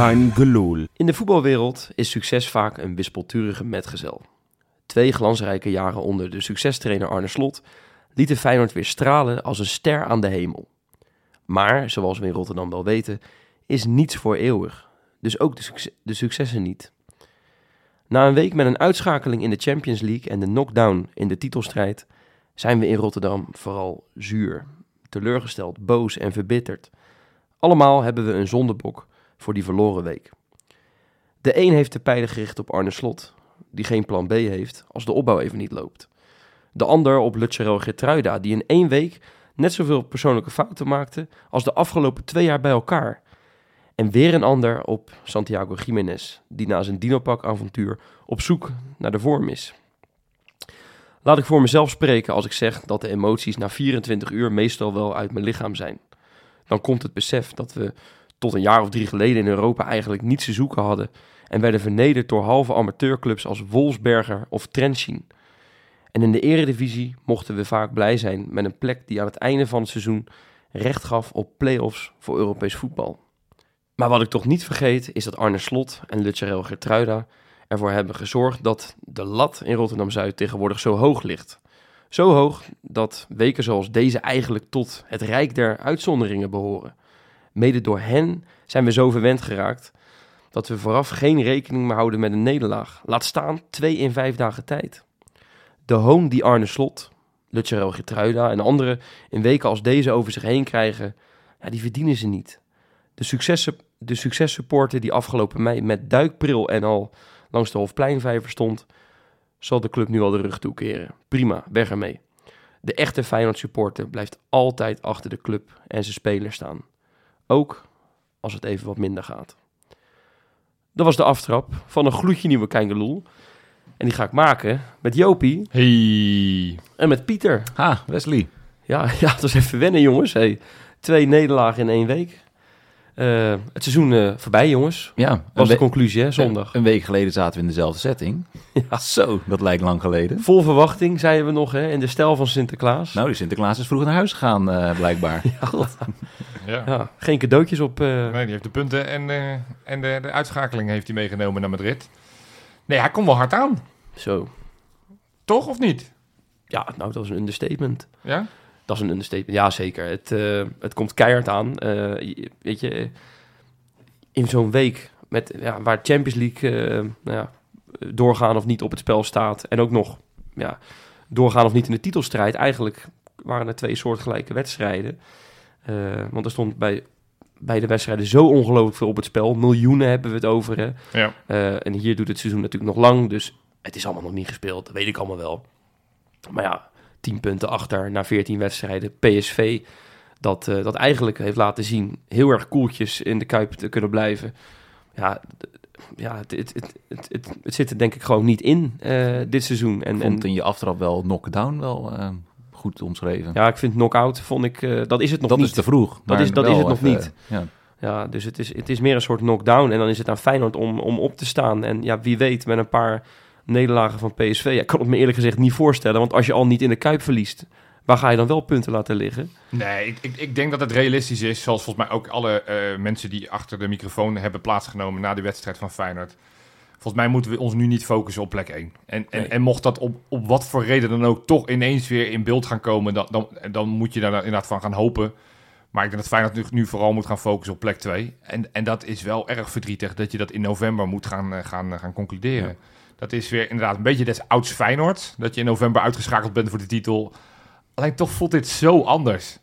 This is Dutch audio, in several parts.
Geloel. In de voetbalwereld is succes vaak een wispelturige metgezel. Twee glansrijke jaren onder de succestrainer Arne Slot lieten Feyenoord weer stralen als een ster aan de hemel. Maar, zoals we in Rotterdam wel weten, is niets voor eeuwig. Dus ook de, de successen niet. Na een week met een uitschakeling in de Champions League en de knockdown in de titelstrijd, zijn we in Rotterdam vooral zuur, teleurgesteld, boos en verbitterd. Allemaal hebben we een zondebok voor die verloren week. De een heeft de pijlen gericht op Arne Slot, die geen plan B heeft als de opbouw even niet loopt. De ander op Lutgerel Gertruida, die in één week net zoveel persoonlijke fouten maakte als de afgelopen twee jaar bij elkaar. En weer een ander op Santiago Jiménez, die na zijn Dinopak-avontuur op zoek naar de vorm is. Laat ik voor mezelf spreken als ik zeg dat de emoties na 24 uur meestal wel uit mijn lichaam zijn. Dan komt het besef dat we tot een jaar of drie geleden in Europa eigenlijk niets te zoeken hadden en werden vernederd door halve amateurclubs als Wolfsberger of Trentin. En in de eredivisie mochten we vaak blij zijn met een plek die aan het einde van het seizoen recht gaf op play-offs voor Europees voetbal. Maar wat ik toch niet vergeet is dat Arne Slot en Lutgerel Gertruida ervoor hebben gezorgd dat de lat in Rotterdam-Zuid tegenwoordig zo hoog ligt. Zo hoog dat weken zoals deze eigenlijk tot het rijk der uitzonderingen behoren. Mede door hen zijn we zo verwend geraakt dat we vooraf geen rekening meer houden met een nederlaag. Laat staan twee in vijf dagen tijd. De hoon die Arne Slot, Lutgerel Getruida en anderen in weken als deze over zich heen krijgen, ja, die verdienen ze niet. De, successen, de successupporter die afgelopen mei met duikpril en al langs de Hofpleinvijver stond, zal de club nu al de rug toekeren. Prima, weg ermee. De echte Feyenoord supporter blijft altijd achter de club en zijn spelers staan. Ook als het even wat minder gaat. Dat was de aftrap van een gloedje nieuwe Keingeloel. En die ga ik maken met Jopie Hey. en met Pieter. Ha, Wesley. Ja, ja dat was even wennen, jongens. Hey, twee nederlagen in één week. Eh, het seizoen eh, voorbij, jongens. Ja, Was de conclusie, hè, zondag. een week geleden zaten we in dezelfde setting. Ja. Zo, dat lijkt lang geleden. Vol verwachting, zeiden we nog, hè, in de stijl van Sinterklaas. Nou, die Sinterklaas is vroeg naar huis gegaan, eh, blijkbaar. God. Ja. Ja, geen cadeautjes op... eh, Nee, die heeft de punten en, eh, en de, de uitschakeling heeft hij meegenomen naar Madrid. Nee, hij komt wel hard aan. Zo. Toch of niet? Ja, nou, dat is een understatement. Ja? Dat is een understatement. Ja, zeker. Het, eh, het komt keihard aan. Eh, weet je, in zo'n week met, ja, waar Champions League eh, nou ja, doorgaan of niet op het spel staat. En ook nog ja, doorgaan of niet in de titelstrijd. Eigenlijk waren er twee soortgelijke wedstrijden. Want er stond bij beide wedstrijden zo ongelooflijk veel op het spel. Miljoenen hebben we het over. Hè? Ja. En hier doet het seizoen natuurlijk nog lang. Dus het is allemaal nog niet gespeeld. Dat weet ik allemaal wel. Maar ja, 10 punten achter na 14 wedstrijden. PSV, dat, eh, dat eigenlijk heeft laten zien heel erg koeltjes in de Kuip te kunnen blijven. Ja, ja het, het, het, het, het, het zit er denk ik gewoon niet in eh, dit seizoen. En, en in je aftrap wel knockdown wel eh, goed omschreven. ja, ik vind knock-out, vond ik, dat is het nog dat niet. is te vroeg. maar is- dat is het nog even, niet. Ja. Ja, dus het is, het is meer een soort knockdown. En dan is het aan Feyenoord om, om op te staan. En ja, wie weet, met een paar nederlagen van PSV. Ja, ik kan het me eerlijk gezegd niet voorstellen. Want als je al niet in de Kuip verliest, waar ga je dan wel punten laten liggen? Nee, ik, ik, ik denk dat het realistisch is, zoals volgens mij ook alle eh, mensen die achter de microfoon hebben plaatsgenomen na die wedstrijd van Feyenoord. Volgens mij moeten we ons nu niet focussen op plek 1. En, en, Nee. en mocht dat op, op wat voor reden dan ook toch ineens weer in beeld gaan komen, dan, dan, dan moet je daar inderdaad van gaan hopen. Maar ik denk dat Feyenoord nu, nu vooral moet gaan focussen op plek 2. En, en dat is wel erg verdrietig dat je dat in november moet gaan, eh, gaan, eh, gaan concluderen. Ja. Dat is weer inderdaad een beetje des ouds Feyenoord. Dat je in november uitgeschakeld bent voor de titel. Alleen toch voelt dit zo anders.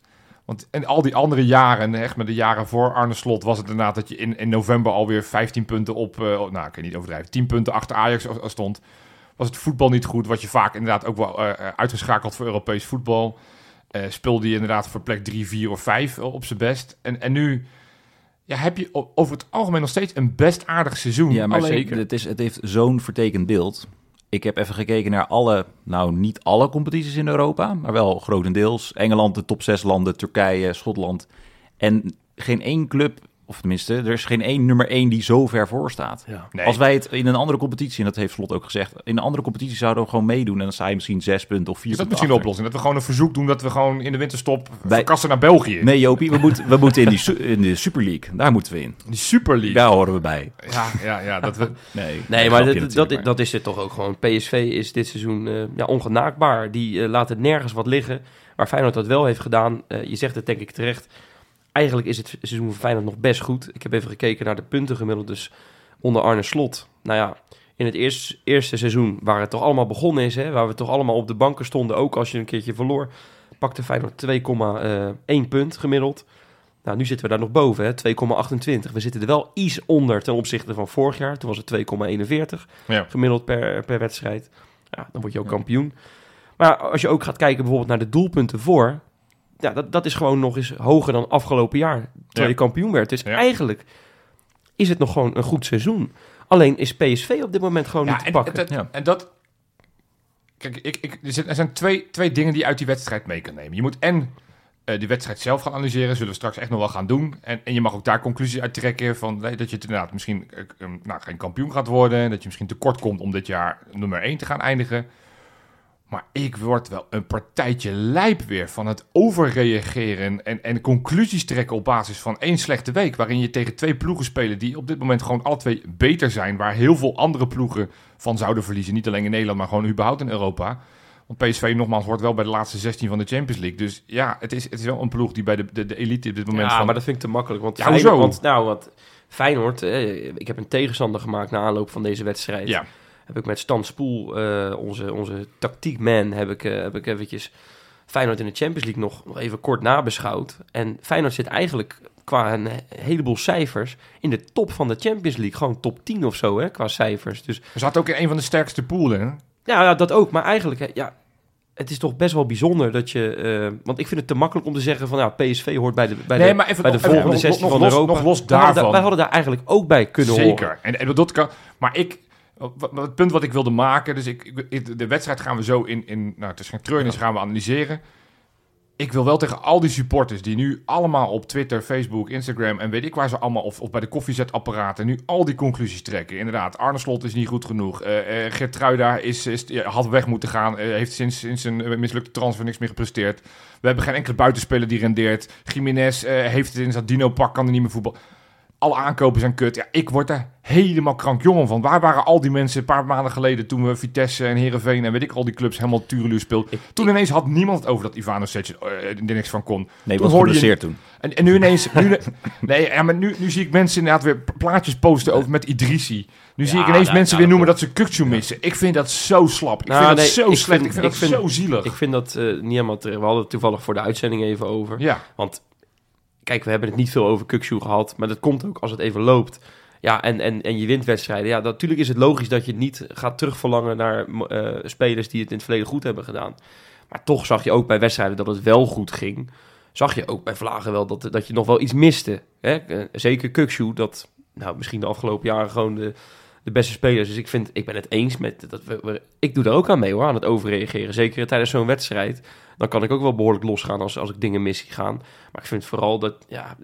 Want in al die andere jaren, echt met de jaren voor Arne Slot, was het inderdaad dat je in, in november alweer 15 punten op, eh, nou ik kan niet overdrijven, 10 punten achter Ajax stond. Was het voetbal niet goed, was je vaak inderdaad ook wel eh, eh, uitgeschakeld voor Europees voetbal. Speelde je inderdaad voor plek 3, 4 of 5 op zijn best. En, en nu ja, heb je over het algemeen nog steeds een best aardig seizoen. Ja, maar Alleen- zeker. Het, is, het heeft zo'n vertekend beeld. Ik heb even gekeken naar alle, nou niet alle competities in Europa, maar wel grotendeels. Engeland, de top 6 landen, Turkije, Schotland. En geen één club Of tenminste, er is geen één nummer één die zo ver voor staat. Ja. Nee. Als wij het in een andere competitie, en dat heeft Slot ook gezegd, in een andere competitie zouden we gewoon meedoen en dan sta je misschien zes punten of vier Is dat punten misschien een oplossing? Dat we gewoon een verzoek doen dat we gewoon in de winterstop Wij- verkassen naar België. Nee, Jopie, we moeten, we moeten in, die, su- in de Super League. Daar moeten we in. Die Super League. Daar horen we bij. Ja, ja, ja. Dat we, Nee, Nee, maar dat, dat is het toch ook gewoon. PSV is dit seizoen eh, ja, ongenaakbaar. Die eh, laat het nergens wat liggen. Waar Feyenoord dat wel heeft gedaan, eh, je zegt het denk ik terecht. Eigenlijk is het seizoen van Feyenoord nog best goed. Ik heb even gekeken naar de punten gemiddeld. Dus onder Arne Slot. Nou ja, in het eerste, eerste seizoen waar het toch allemaal begonnen is. Hè, waar we toch allemaal op de banken stonden. Ook als je een keertje verloor. Pakte Feyenoord 2,1 punt gemiddeld. Nou, nu zitten we daar nog boven, hè, 2,28. We zitten er wel iets onder ten opzichte van vorig jaar. Toen was het 2,41 ja. gemiddeld per, per wedstrijd. Ja, dan word je ook kampioen. Maar als je ook gaat kijken bijvoorbeeld naar de doelpunten voor... Ja, dat, dat is gewoon nog eens hoger dan afgelopen jaar. Terwijl Ja. je kampioen werd. Dus Ja. eigenlijk is het nog gewoon een goed seizoen. Alleen is PSV op dit moment gewoon niet te en, pakken. Ja. en dat... Kijk, ik, ik, er, zit- er zijn twee, twee dingen die je uit die wedstrijd mee kan nemen. Je moet en eh die wedstrijd zelf gaan analyseren. Zullen we straks echt nog wel gaan doen. En, en je mag ook daar conclusies uit trekken van dat je het inderdaad misschien eh, eh, nou, geen kampioen gaat worden. Dat je misschien tekort komt om dit jaar nummer 1 te gaan eindigen. Maar ik word wel een partijtje lijp weer van het overreageren en, en conclusies trekken op basis van één slechte week. Waarin je tegen twee ploegen spelen die op dit moment gewoon alle twee beter zijn. Waar heel veel andere ploegen van zouden verliezen. Niet alleen in Nederland, maar gewoon überhaupt in Europa. Want PSV nogmaals hoort wel bij de laatste 16 van de Champions League. Dus ja, het is, het is wel een ploeg die bij de, de, de elite op dit moment ja, van... maar dat vind ik te makkelijk. Want Ja, Feyenoord, hoezo? want, nou, wat Feyenoord, eh, ik heb een tegenstander gemaakt na aanloop van deze wedstrijd. Ja, heb ik met Stan Spoel, eh, onze, onze tactiekman, heb ik, eh, heb ik eventjes Feyenoord in de Champions League nog, nog even kort nabeschouwd. En Feyenoord zit eigenlijk qua een heleboel cijfers in de top van de Champions League. Gewoon top 10 of zo, hè, qua cijfers. Dus we zaten ook in een van de sterkste poolen. hè? ja, ja, dat ook. Maar eigenlijk, ja, het is toch best wel bijzonder dat je... eh, want ik vind het te makkelijk om te zeggen van, ja, PSV hoort bij de, bij Nee, de, maar even bij de volgende nog- 16 nog van los- Europa. nog los Wij hadden daar- daarvan. wij hadden daar eigenlijk ook bij kunnen horen. Zeker. En, en dat kan. Maar ik. Het punt wat ik wilde maken, dus ik, ik- de wedstrijd gaan we zo in, in nou het is geen treurnis, gaan we analyseren. Ik wil wel tegen al die supporters die nu allemaal op Twitter, Facebook, Instagram en weet ik waar ze allemaal, of, of bij de koffiezetapparaten, nu al die conclusies trekken. Inderdaad, Arne Slot is niet goed genoeg. eh Geertruida is, had weg moeten gaan, eh, heeft sinds, sinds een eh, mislukte transfer niks meer gepresteerd. We hebben geen enkele buitenspeler die rendeert. Jiménez heeft het in zijn dino-pak, kan er niet meer voetbal alle aankopen zijn kut. Ja, ik word daar helemaal krankjongen van. Waar waren al die mensen een paar maanden geleden toen we Vitesse en Herenveen en weet ik al die clubs helemaal tureluur speelden? Toen ineens had niemand het over dat Ivanovic eh, er niks van kon. Nee, Toen was geblesseerd toen. En, en nu ineens... Nu, nee, ja, maar nu, nu zie ik mensen inderdaad weer plaatjes posten over met Idrissi. Nu zie ik ineens nou, mensen nou, weer noemen dat ze Kukcu missen. Ik vind dat zo slap. Ik Nou, vind dat zo ik slecht. vind- ik vind ik dat vind- zo zielig. Ik vind dat eh, niet helemaal. We hadden het toevallig voor de uitzending even over. ja. Want kijk, we hebben het niet veel over Kukshoe gehad, maar dat komt ook als het even loopt. Ja, en, en, en je wint wedstrijden. Ja, natuurlijk is het logisch dat je niet gaat terugverlangen naar eh, spelers die het in het verleden goed hebben gedaan. Maar toch zag je ook bij wedstrijden dat het wel goed ging. Zag je ook bij Vlagen wel dat, dat je nog wel iets miste. Hè? Eh, Zeker Kukshoe, dat nou, misschien de afgelopen jaren gewoon de, de beste spelers. Dus ik, vind, ik ben het eens met dat we, Ik doe er ook aan mee hoor, aan het overreageren. Zeker tijdens zo'n wedstrijd. Dan kan ik ook wel behoorlijk losgaan als, als ik dingen mis gaan. Maar ik vind vooral dat ja,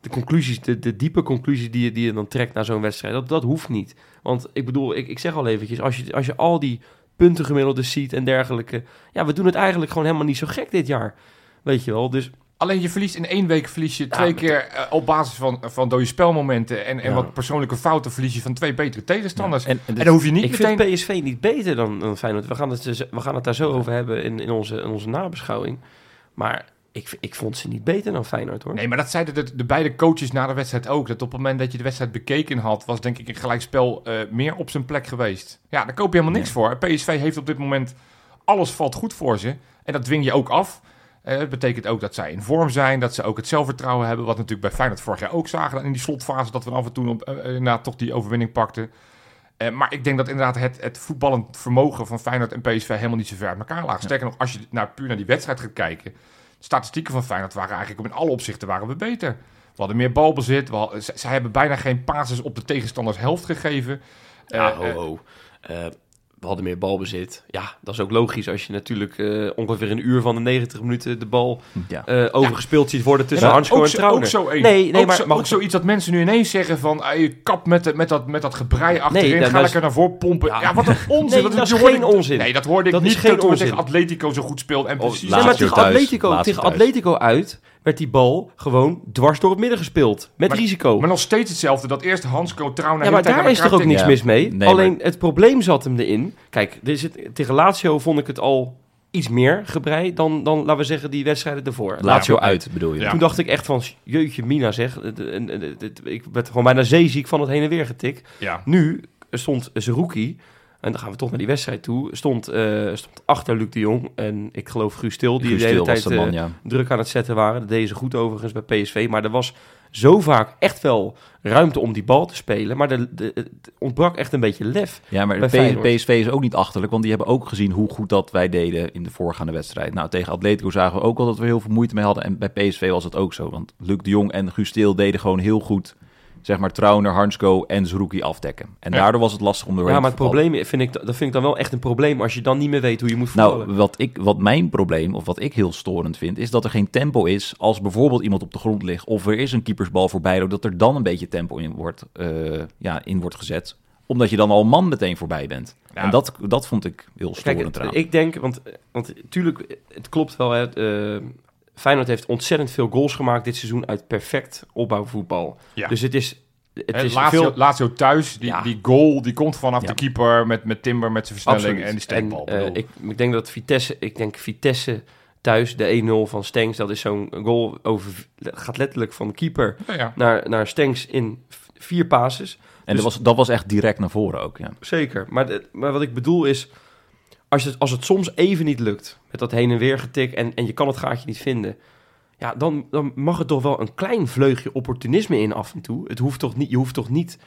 de conclusies, de, de diepe conclusies die je, die je dan trekt na zo'n wedstrijd, dat, dat hoeft niet. Want ik bedoel, ik, ik zeg al eventjes, als je, als je al die puntengemiddelden ziet en dergelijke. Ja, we doen het eigenlijk gewoon helemaal niet zo gek dit jaar. Weet je wel, dus Alleen je verliest in één week verlies je twee keer eh, op basis van, van dode spelmomenten en, en Ja. wat persoonlijke fouten verlies je van twee betere tegenstanders. En, en En dus- dan hoef je niet ik meteen... vind PSV niet beter dan, dan Feyenoord. We gaan, het, dus- we gaan het daar zo over hebben in, in, onze, in onze nabeschouwing. Maar ik, ik vond ze niet beter dan Feyenoord hoor. Nee, maar dat zeiden de, de beide coaches na de wedstrijd ook. Dat op het moment dat je de wedstrijd bekeken had, was denk ik een gelijkspel eh, meer op zijn plek geweest. Ja, daar koop je helemaal niks voor. PSV heeft op dit moment, alles valt goed voor ze. En dat dwing je ook af. Eh, Het betekent ook dat zij in vorm zijn, dat ze ook het zelfvertrouwen hebben. Wat natuurlijk bij Feyenoord vorig jaar ook zagen in die slotfase, dat we af en toe op, eh, eh, inderdaad toch die overwinning pakten. Maar ik denk dat inderdaad het, het voetballend vermogen van Feyenoord en PSV helemaal niet zo ver uit elkaar lagen. Sterker nog, als je naar, puur naar die wedstrijd gaat kijken, de statistieken van Feyenoord waren eigenlijk in alle opzichten waren we beter. We hadden meer balbezit. We hadden, zij hebben bijna geen passes op de tegenstanders helft gegeven. Ja, ho, ho. We hadden meer balbezit. Ja, dat is ook logisch als je natuurlijk eh, ongeveer een uur van de 90 minuten de bal Ja. eh, overgespeeld ziet worden tussen ook en zo- Trauner. Ook zo, een- Nee, nee, ook maar zo- mag ook ik- zoiets dat mensen nu ineens zeggen van... ah, je kap met, de- met, dat, met dat gebrei achterin, dat- ga lekker is- naar voren pompen. Ja, Ja. wat een onzin. Nee, dat is geen ik- onzin. Nee, dat hoorde ik Dat is niet geen dat we onzin. tegen Atletico zo goed speelt. En Oh, precies... Nee, maar tegen Atletico, tegen. Atletico uit werd die bal gewoon dwars door het midden gespeeld. Met Maar- risico. Maar nog steeds hetzelfde. Dat eerst Hansko Trauner... ja, maar daar is toch ook niks Ja. mis mee? Nee, Alleen het probleem zat hem erin. Kijk, er zit, tegen Lazio vond ik het al iets meer gebrei dan, dan, laten we zeggen, die wedstrijden ervoor. Lazio uit, bedoel je? Ja. Toen dacht ik echt van, jeutje mina zeg. Ik werd gewoon bijna zeeziek van het heen en weer getik. Ja. Nu stond Zerouki, en dan gaan we toch naar die wedstrijd toe, stond, eh, stond achter Luc de Jong en ik geloof Guus Stil, die Guus de hele tijd de man, eh, ja. druk aan het zetten waren. Dat deden ze goed overigens bij PSV, maar er was zo vaak echt wel ruimte om die bal te spelen, maar er de, het ontbrak echt een beetje lef. Ja, maar. PSV is ook niet achterlijk, want die hebben ook gezien hoe goed dat wij deden in de voorgaande wedstrijd. Nou, tegen Atletico zagen we ook al dat we heel veel moeite mee hadden en bij PSV was het ook zo. Want Luc de Jong en Guus Til deden gewoon heel goed, zeg maar, Trauner, Hansko en Zerouki afdekken. En Ja. daardoor was het lastig om doorheen Ja, maar het probleem vind ik, dat vind ik dan wel echt een probleem als je dan niet meer weet hoe je moet voetballen. Nou, wat, ik, wat mijn probleem, of wat ik heel storend vind, is dat er geen tempo is als bijvoorbeeld iemand op de grond ligt of er is een keepersbal voorbij, dat er dan een beetje tempo in wordt, eh, ja, in wordt gezet. Omdat je dan al man meteen voorbij bent. Ja. En dat, dat vond ik heel Kijk, storend het- eraan. ik denk, want, want tuurlijk, het klopt wel. Hè, eh, Feyenoord heeft ontzettend veel goals gemaakt dit seizoen uit perfect opbouwvoetbal. Ja. Dus het is, het is Lazio, veel... Lazio thuis, die, Ja. die goal, die komt vanaf Ja. de keeper met, met Timber, met zijn versnelling Absoluut. en die steekbal. En, eh, ik, ik denk dat Vitesse, ik denk Vitesse thuis, de 1-0 van Stenks, dat is zo'n goal over, gaat letterlijk van de keeper Ja, ja. naar, naar Stenks in vier passes. en dus- dat, was, dat was echt direct naar voren ook, ja. Zeker. Maar, de- maar wat ik bedoel is, als het, als het soms even niet lukt, met dat heen en weer getik en, en je kan het gaatje niet vinden, ja, dan, dan mag er toch wel een klein vleugje opportunisme in af en toe. Het hoeft toch niet, je hoeft toch niet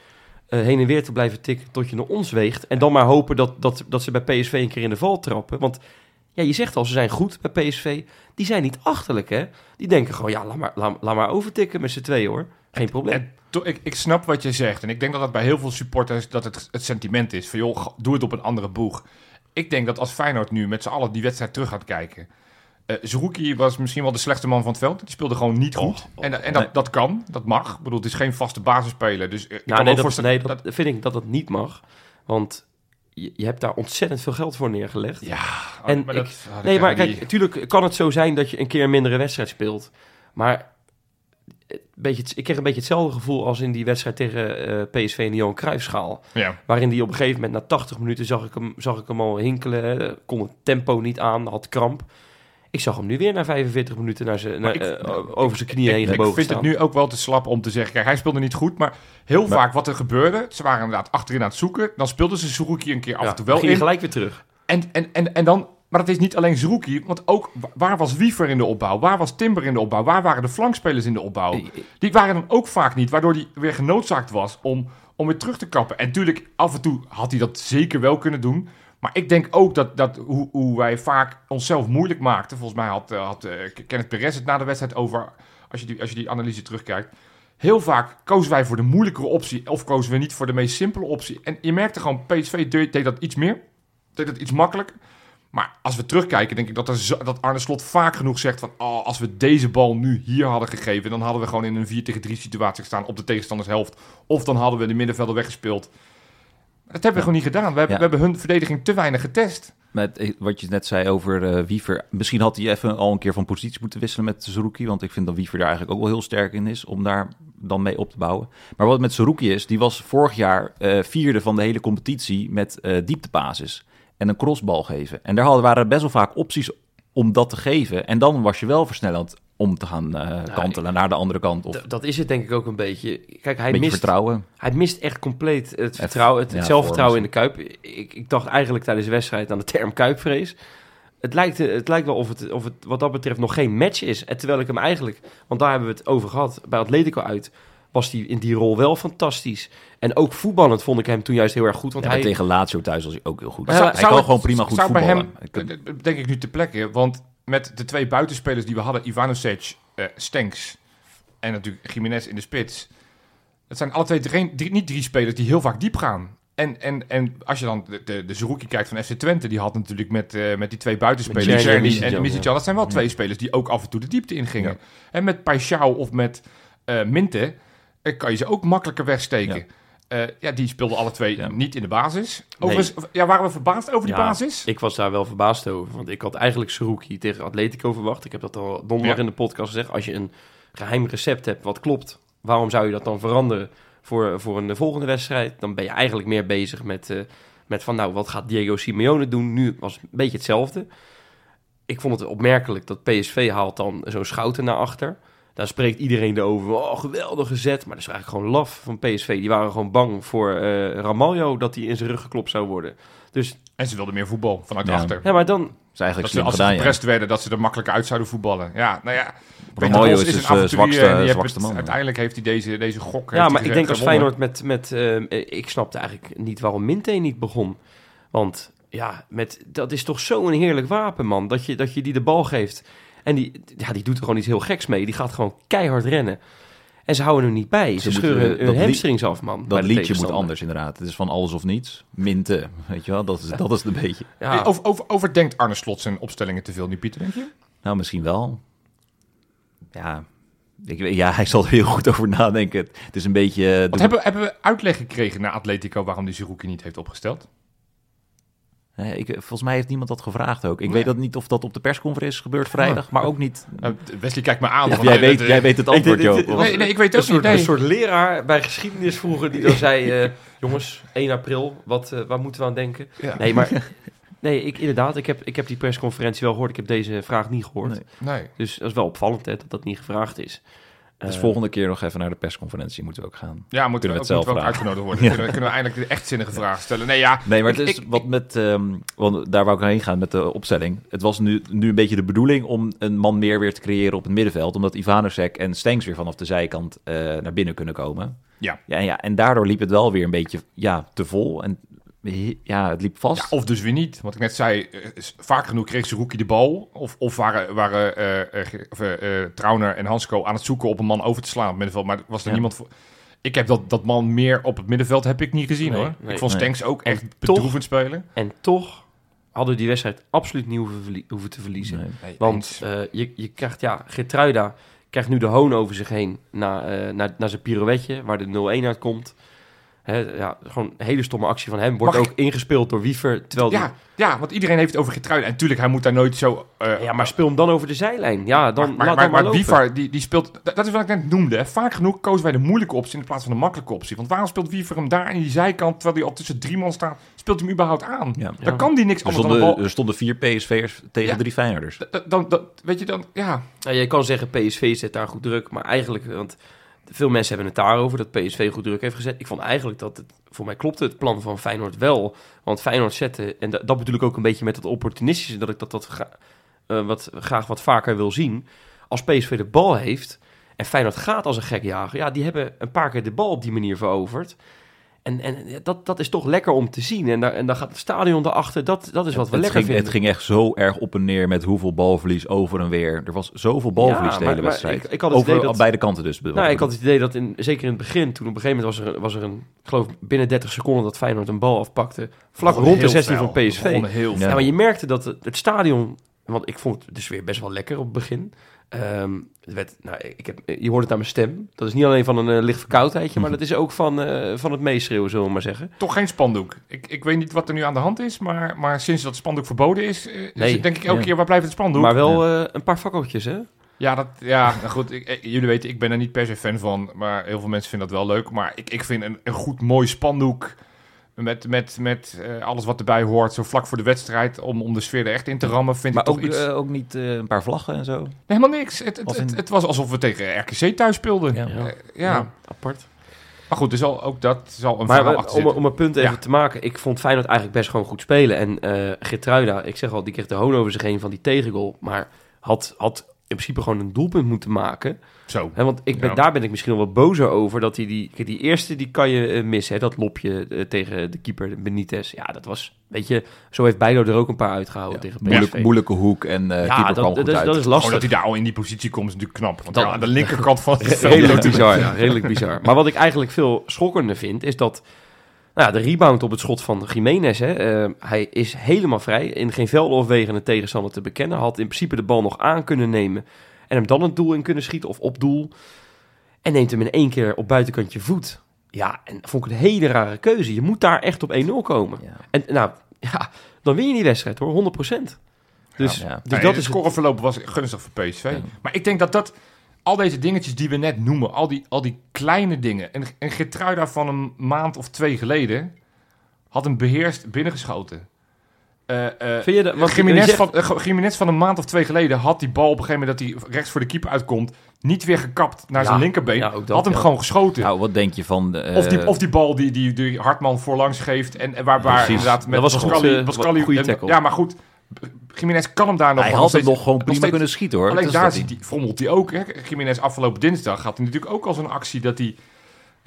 eh, heen en weer te blijven tikken tot je naar ons weegt en dan maar hopen dat, dat, dat ze bij PSV een keer in de val trappen. Want ja, je zegt al, ze zijn goed bij PSV. Die zijn niet achterlijk, hè? Die denken gewoon, ja, laat maar, laat, overtikken met z'n tweeën, hoor. Geen probleem. Ik, ik snap wat je zegt. En ik denk dat dat bij heel veel supporters dat het, het sentiment is. Van joh, doe het op een andere boeg. Ik denk dat als Feyenoord nu met z'n allen die wedstrijd terug gaat kijken. Zerouki was misschien wel de slechtste man van het veld. Die speelde gewoon niet goed. Oh, en en dat, nee. dat kan, dat mag. Ik bedoel, het is geen vaste basisspeler. Dus eh, ik Nou, kan nee, dat, voorstellen... nee, dat vind ik dat dat niet mag. Want je, je hebt daar ontzettend veel geld voor neergelegd. ja, En maar ik- dat, nee, maar kijk, natuurlijk kan het zo zijn dat je een keer een mindere wedstrijd speelt. Maar beetje, ik kreeg een beetje hetzelfde gevoel als in die wedstrijd tegen eh, PSV in de Johan Cruijffschaal. Ja. Waarin die op een gegeven moment, na 80 minuten, zag ik hem, zag ik hem al hinkelen. kon het tempo niet aan, had kramp. Ik zag hem nu weer na 45 minuten naar zijn, naar, ik- eh, over zijn knieën heen Ik, ik gebogen vind staan. het nu ook wel te slap om te zeggen... Kijk, hij speelde niet goed, maar heel Maar- vaak wat er gebeurde... Ze waren inderdaad achterin aan het zoeken. Dan speelden ze Zerouki een keer af en toe wel in. gelijk weer terug. En, en, en, en dan, maar het is niet alleen Zerouki, want ook wa- waar was Wiever in de opbouw? Waar was Timber in de opbouw? Waar waren de flankspelers in de opbouw? Die waren dan ook vaak niet, waardoor hij weer genoodzaakt was om, om weer terug te kappen. En natuurlijk, af en toe had hij dat zeker wel kunnen doen. Maar ik denk ook dat, dat hoe, hoe wij vaak onszelf moeilijk maakten. Volgens mij had, eh, had eh, Kenneth Perez het na de wedstrijd over, als je die, als je die analyse terugkijkt. Heel vaak kozen wij voor de moeilijkere optie of kozen we niet voor de meest simpele optie. En je merkte gewoon, PSV deed dat iets meer. Deed dat iets makkelijker. Maar als we terugkijken, denk ik dat, er dat Arne Slot vaak genoeg zegt van... Oh, als we deze bal nu hier hadden gegeven... dan hadden we gewoon in een 4 tegen 3 situatie gestaan op de tegenstanders helft. Of dan hadden we de middenvelder weggespeeld. Dat hebben we gewoon niet gedaan. We hebben, Ja. we hebben hun verdediging te weinig getest. Met eh, wat je net zei over eh, Wiever. Misschien had hij even al een keer van positie moeten wisselen met Zerouki. Want ik vind dat Wiever daar eigenlijk ook wel heel sterk in is. Om daar dan mee op te bouwen. Maar wat met Zerouki is, die was vorig jaar eh, vierde van de hele competitie met eh dieptepases. En een crossbal geven. En daar hadden, waren er best wel vaak opties om dat te geven. En dan was je wel versnellend om te gaan eh, kantelen naar de andere kant. Of dat is het denk ik ook een beetje. Kijk, hij mist, vertrouwen. hij mist echt compleet het, vertrouwen, het, ja, zelfvertrouwen in de Kuip. Ik, ik dacht eigenlijk tijdens de wedstrijd aan de term Kuipvrees. Het lijkt, eh, het lijkt wel of het, of het wat dat betreft nog geen match is. En terwijl ik hem eigenlijk, want daar hebben we het over gehad, bij Atletico uit, was hij in die rol wel fantastisch. En ook voetballend vond ik hem toen juist heel erg goed. Want Ja, maar hij, tegen Lazio thuis was hij ook heel goed. Maar hij zou- kan gewoon prima goed zou bij voetballen. hem, Ik- eh, denk ik nu te plekken. Want met de twee buitenspelers die we hadden... Ivanovic, eh Stenks en natuurlijk Jiménez in de spits... Het zijn alle twee drie, drie- niet drie spelers die heel vaak diep gaan. En, en, en als je dan de, de, de Zerouki kijkt van FC Twente, die had natuurlijk met, eh, met die twee buitenspelers, Met Czerny en Misicjan, en Misicjan, dat zijn wel twee spelers die ook af en toe de diepte ingingen. Ja. En met Paixão of met eh Minte kan je ze ook makkelijker wegsteken. Ja. Ja, ja die speelden alle twee Ja. niet in de basis. Overigens, ja, waren we verbaasd over die Ja, basis? Ik was daar wel verbaasd over. Want ik had eigenlijk Saruki tegen Atletico verwacht. Ik heb dat al donderdag Ja. in de podcast gezegd. Als je een geheim recept hebt wat klopt, waarom zou je dat dan veranderen voor, voor een volgende wedstrijd? Dan ben je eigenlijk meer bezig met, eh, met van nou, wat gaat Diego Simeone doen? Nu was het een beetje hetzelfde. Ik vond het opmerkelijk dat PSV haalt dan zo'n schouten naar achter. Daar spreekt iedereen erover. Oh, geweldige zet. Maar dat is eigenlijk gewoon laf van PSV. Die waren gewoon bang voor eh Ramaljo dat hij in zijn rug geklopt zou worden. Dus En ze wilden meer voetbal vanuit Ja. achter. ja, maar dan, is eigenlijk Dat ze, als ze gedaan, ja. geprest werden, dat ze er makkelijker uit zouden voetballen. Ja, nou ja. Ramaljo Bos is dus, een eh, zwakste- zwakste het- man, ja. Uiteindelijk heeft hij deze, deze gok. Ja, maar ik denk als gewonnen. Feyenoord met... met eh, ik snapte eigenlijk niet waarom Minte niet begon. Want ja, met, dat is toch zo'n heerlijk wapen, man. Dat je, dat je die de bal geeft. En die, ja, die doet er gewoon iets heel geks mee. Die gaat gewoon keihard rennen. En ze houden hem niet bij. Ze, Ze scheuren moeten- hun, hamstrings af, man. Dat liedje moet anders inderdaad. Het is van alles of niets. Minte, weet je wel. Dat is, dat is een beetje. Ja, Over, over, overdenkt Arne Slot zijn opstellingen te veel nu, Pieter, denk je? Nou, misschien wel. Ja, ik, weet- ja, hij zal er heel goed over nadenken. Het is een beetje... eh, Want de- hebben, hebben we uitleg gekregen naar Atletico waarom die Zerouki niet heeft opgesteld? Nee, ik, volgens mij heeft niemand dat gevraagd ook. Ik Nee. weet dat niet of dat op de persconferentie is gebeurd vrijdag, maar ook niet. Nou, Wesley kijkt me aan. Jij, eh, weet, jij eh, weet het antwoord, Joop. Nee, nee, ik weet het ook soort, niet. Nee. een soort leraar bij geschiedenis vroeger die dan zei... eh, jongens, 1 april, wat, eh, waar moeten we aan denken? Ja. Nee, maar... Nee, ik, inderdaad, ik heb, ik heb die persconferentie wel gehoord. Ik heb deze vraag niet gehoord. Nee. Nee. Dus dat is wel opvallend hè, dat dat niet gevraagd is. Dus Eh, volgende keer nog even naar de persconferentie moeten we ook gaan. Ja, moeten we, ook, het moeten we ook zelf uitgenodigd worden. Ja. Kunnen, we, kunnen we eindelijk de echtzinnige vragen stellen? Nee, ja. Nee, maar het is ik- wat met, ehm, want daar wou ik heen gaan met de opstelling. Het was nu, nu een beetje de bedoeling om een man meer weer te creëren op het middenveld. Omdat Ivanusek en Stenks weer vanaf de zijkant eh, naar binnen kunnen komen. Ja. Ja, ja. En daardoor liep het wel weer een beetje ja, te vol. En ja, het liep vast. Ja, of dus weer niet. Wat ik net zei, eh, vaak genoeg kreeg Zerouki de bal. Of, of waren, waren eh, eh, of, eh, eh, Trauner en Hansco aan het zoeken op een man over te slaan op het middenveld. Maar was er Ja. niemand voor... Ik heb dat, dat man meer op het middenveld heb ik niet gezien Nee, hoor. nee. ik vond Nee. Stenks ook En echt toch- bedroevend spelen. En toch hadden we die wedstrijd absoluut niet hoeven, te verliezen. Nee. Want eh, je, je krijgt, ja, Gertruida krijgt nu de hoon over zich heen na, eh naar, naar zijn pirouetje, waar de 0-1 uitkomt. Hè, ja, gewoon een hele stomme actie van hem. Wordt Mag ook ingespeeld door Wiever. Terwijl die- ja, ja, want iedereen heeft het over Getruiden. En natuurlijk, hij moet daar nooit zo... eh, ja, maar speel hem dan over de zijlijn. Ja, dan maar, maar, laat maar, maar maar lopen. Wiever, die, die speelt... Dat dat is wat ik net noemde. Hè. Vaak genoeg kozen wij de moeilijke optie in plaats van de makkelijke optie. Want waarom speelt Wiever hem daar in die zijkant, terwijl hij al tussen drie man staat? Speelt hem überhaupt aan? Ja. Dan kan die niks Er, anders dan de stonden, bal... er stonden vier PSV'ers tegen Ja. drie Feyenoorders. Dan, dan, dan- weet je dan, ja. Nou, je kan zeggen PSV zet daar goed druk, maar eigenlijk, want veel mensen hebben het daarover dat PSV goed druk heeft gezet. Ik vond eigenlijk dat het, voor mij klopte het plan van Feyenoord wel, want Feyenoord zette, en dat, dat bedoel ik ook een beetje met het opportunistische, dat ik dat, dat eh, wat, graag wat vaker wil zien. Als PSV de bal heeft en Feyenoord gaat als een gek jagen, ja, die hebben een paar keer de bal op die manier veroverd. En, en dat, dat is toch lekker om te zien. En, daar, en dan gaat het stadion erachter. Dat, dat is wat we het, lekker ging, vinden. het ging echt zo erg op en neer met hoeveel balverlies over en weer. Er was zoveel balverlies Ja, de hele maar wedstrijd. ik- ik had het over idee dat- beide kanten dus. Nou, ik had het idee dat in, zeker in het begin, toen op een gegeven moment was er, was er een, ik geloof binnen 30 seconden dat Feyenoord een bal afpakte, vlak Begon rond de heel 16 fel. van PSV. Heel Ja. Ja, maar je merkte dat het, het stadion, want ik vond de sfeer best wel lekker op het begin. Ehm, het werd, nou, ik heb, je hoort het aan mijn stem. Dat is niet alleen van een eh, licht verkoudheidje, maar dat is ook van, eh, van het meeschreeuwen, zullen we maar zeggen. Toch geen spandoek. Ik, ik weet niet wat er nu aan de hand is, maar, maar sinds dat spandoek verboden is, eh, Nee. dus denk ik elke Ja. keer, waar blijft het spandoek? Maar wel eh, een paar fakkeltjes, hè? Ja, dat, ja nou goed, ik, jullie weten, ik ben er niet per se fan van, maar heel veel mensen vinden dat wel leuk. Maar ik, ik vind een, een goed mooi spandoek met, met, met eh, alles wat erbij hoort, zo vlak voor de wedstrijd, om, om de sfeer er echt in te rammen, vind Maar ik toch ook, iets... eh, ook niet eh, een paar vlaggen en zo. Nee, helemaal niks. Het, het, het, was alsof we tegen RKC thuis speelden. Ja. Ja, ja. apart. maar goed, dus al, ook dat zal een Maar verhaal achter om, om een punt even Ja. te maken, ik vond Feyenoord eigenlijk best gewoon goed spelen. En eh Gertruida, ik zeg al, die kreeg de hoon over zich heen van die tegengoal. Maar had, had in principe gewoon een doelpunt moeten maken. Zo. Want ik ben, Ja. daar ben ik misschien nog wat bozer over. Dat hij die, die eerste, die kan je eh, missen. Hè, dat lopje eh, tegen de keeper Benitez. Ja, dat was, weet je, zo heeft Bijlo er ook een paar uitgehouden tegen PSV. Moeilijk, moeilijke hoek en eh ja, keeper dat, kwam dat, goed is, uit. dat is Gewoon dat lastig. hij daar al in die positie komt is natuurlijk knap. Want Dat- ja, aan de linkerkant van het Redelijk bizar, ja. Redelijk bizar. Maar wat ik eigenlijk veel schokkender vind, is dat... Nou ja, de rebound op het schot van Jiménez. Hè. hij is helemaal vrij. In geen velden of wegen een tegenstander te bekennen. Had in principe de bal nog aan kunnen nemen. En hem dan het doel in kunnen schieten of op doel. En neemt hem in één keer op buitenkantje voet. Ja, en vond ik een hele rare keuze. Je moet daar echt op 1-0 komen. Ja. En nou, ja, dan win je die wedstrijd hoor, 100%. Dus, Ja, ja. dus Nee, dat de is scoreverloop was gunstig voor PSV. Maar ik denk dat dat... Al deze dingetjes die we net noemen, al die, al die kleine dingen. En, en Geertruida van een maand of twee geleden had hem beheerst binnengeschoten. Eh eh Vind je dat? Want Jiménez, zegt- van, Jiménez van een maand of twee geleden had die bal op een gegeven moment dat hij rechts voor de keeper uitkomt, niet weer gekapt naar zijn linkerbeen. ja, ook dat, had hem ja. gewoon geschoten. Nou, wat denk je van... de, of, die, of die bal die, die, die Hartman voorlangs geeft. En, en waar, waar inderdaad met Dat was Pascali- Pascali- goede en- tackle. Ja, maar goed. Jiménez kan hem daar nog hij had steeds- nog gewoon prima steeds- kunnen schieten, hoor. Alleen daar ziet hij- hij, frommelt hij ook. Hè. Jiménez afgelopen dinsdag had hij natuurlijk ook al zo'n actie dat hij,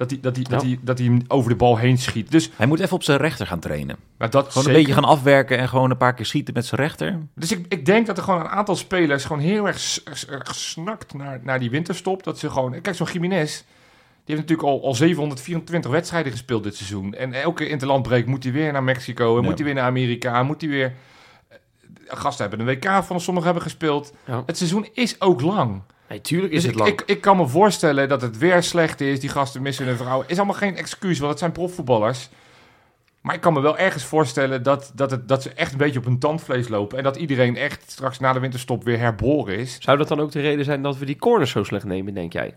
dat, hij, dat, hij, dat, hij, dat hij hem over de bal heen schiet. Dus Hij moet even op zijn rechter gaan trainen. maar dat Gewoon zeker. een beetje gaan afwerken en gewoon een paar keer schieten met zijn rechter. Dus ik, ik denk dat er gewoon een aantal spelers gewoon heel erg erg snakt naar, naar die winterstop. Dat ze gewoon... Kijk, zo'n Jiménez, die heeft natuurlijk al, al 724 wedstrijden gespeeld dit seizoen. En elke interlandbreek moet hij weer naar Mexico. En Ja. moet hij weer naar Amerika. En moet hij weer... eh, Gasten hebben een WK van sommigen hebben gespeeld. Ja. Het seizoen is ook lang. Tuurlijk is Dus het ik, lang. ik, ik kan me voorstellen dat het weer slecht is. Die gasten missen hun vrouw. Is allemaal geen excuus, want het zijn profvoetballers. Maar ik kan me wel ergens voorstellen dat, dat, het, dat ze echt een beetje op hun tandvlees lopen. En dat iedereen echt straks na de winterstop weer herboren is. Zou dat dan ook de reden zijn dat we die corners zo slecht nemen, denk jij?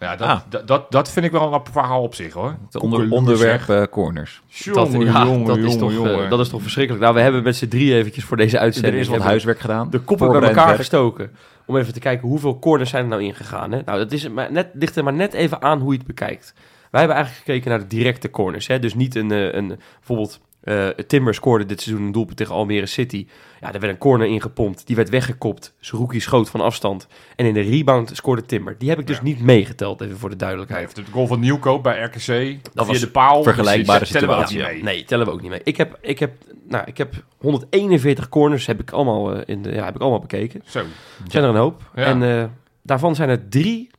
Ja, dat, Ah. dat, dat, dat vind ik wel een verhaal op zich hoor. Het onder, onderwerp eh, corners. Dat, Jongen, ja, jongen, dat, is jongen, toch, eh, dat is toch verschrikkelijk. Nou, we hebben met z'n drie eventjes voor deze uitzending... Er is wat huiswerk gedaan. de koppen bij elkaar werk. gestoken. Om even te kijken hoeveel corners zijn er nou ingegaan. Hè? Nou, dat is maar net, ligt er maar net even aan hoe je het bekijkt. Wij hebben eigenlijk gekeken naar de directe corners. Hè? Dus niet een, eh, een bijvoorbeeld eh, Timber scoorde dit seizoen een doelpunt tegen Almere City. Ja, daar werd een corner ingepompt. Die werd weggekopt. Zerouki schoot van afstand. En in de rebound scoorde Timber. Die heb ik dus Ja. niet meegeteld, even voor de duidelijkheid. heeft de goal van Nieuwkoop bij RKC. Dat was de paal. vergelijkbare Precies, tellen we ook situatie, niet Ja, mee. nee, tellen we ook niet mee. Ik heb, ik heb, nou, ik heb 141 corners heb ik allemaal, eh, in de, ja, heb ik allemaal bekeken. Zo. Er zijn er een hoop. En eh, daarvan zijn er drie,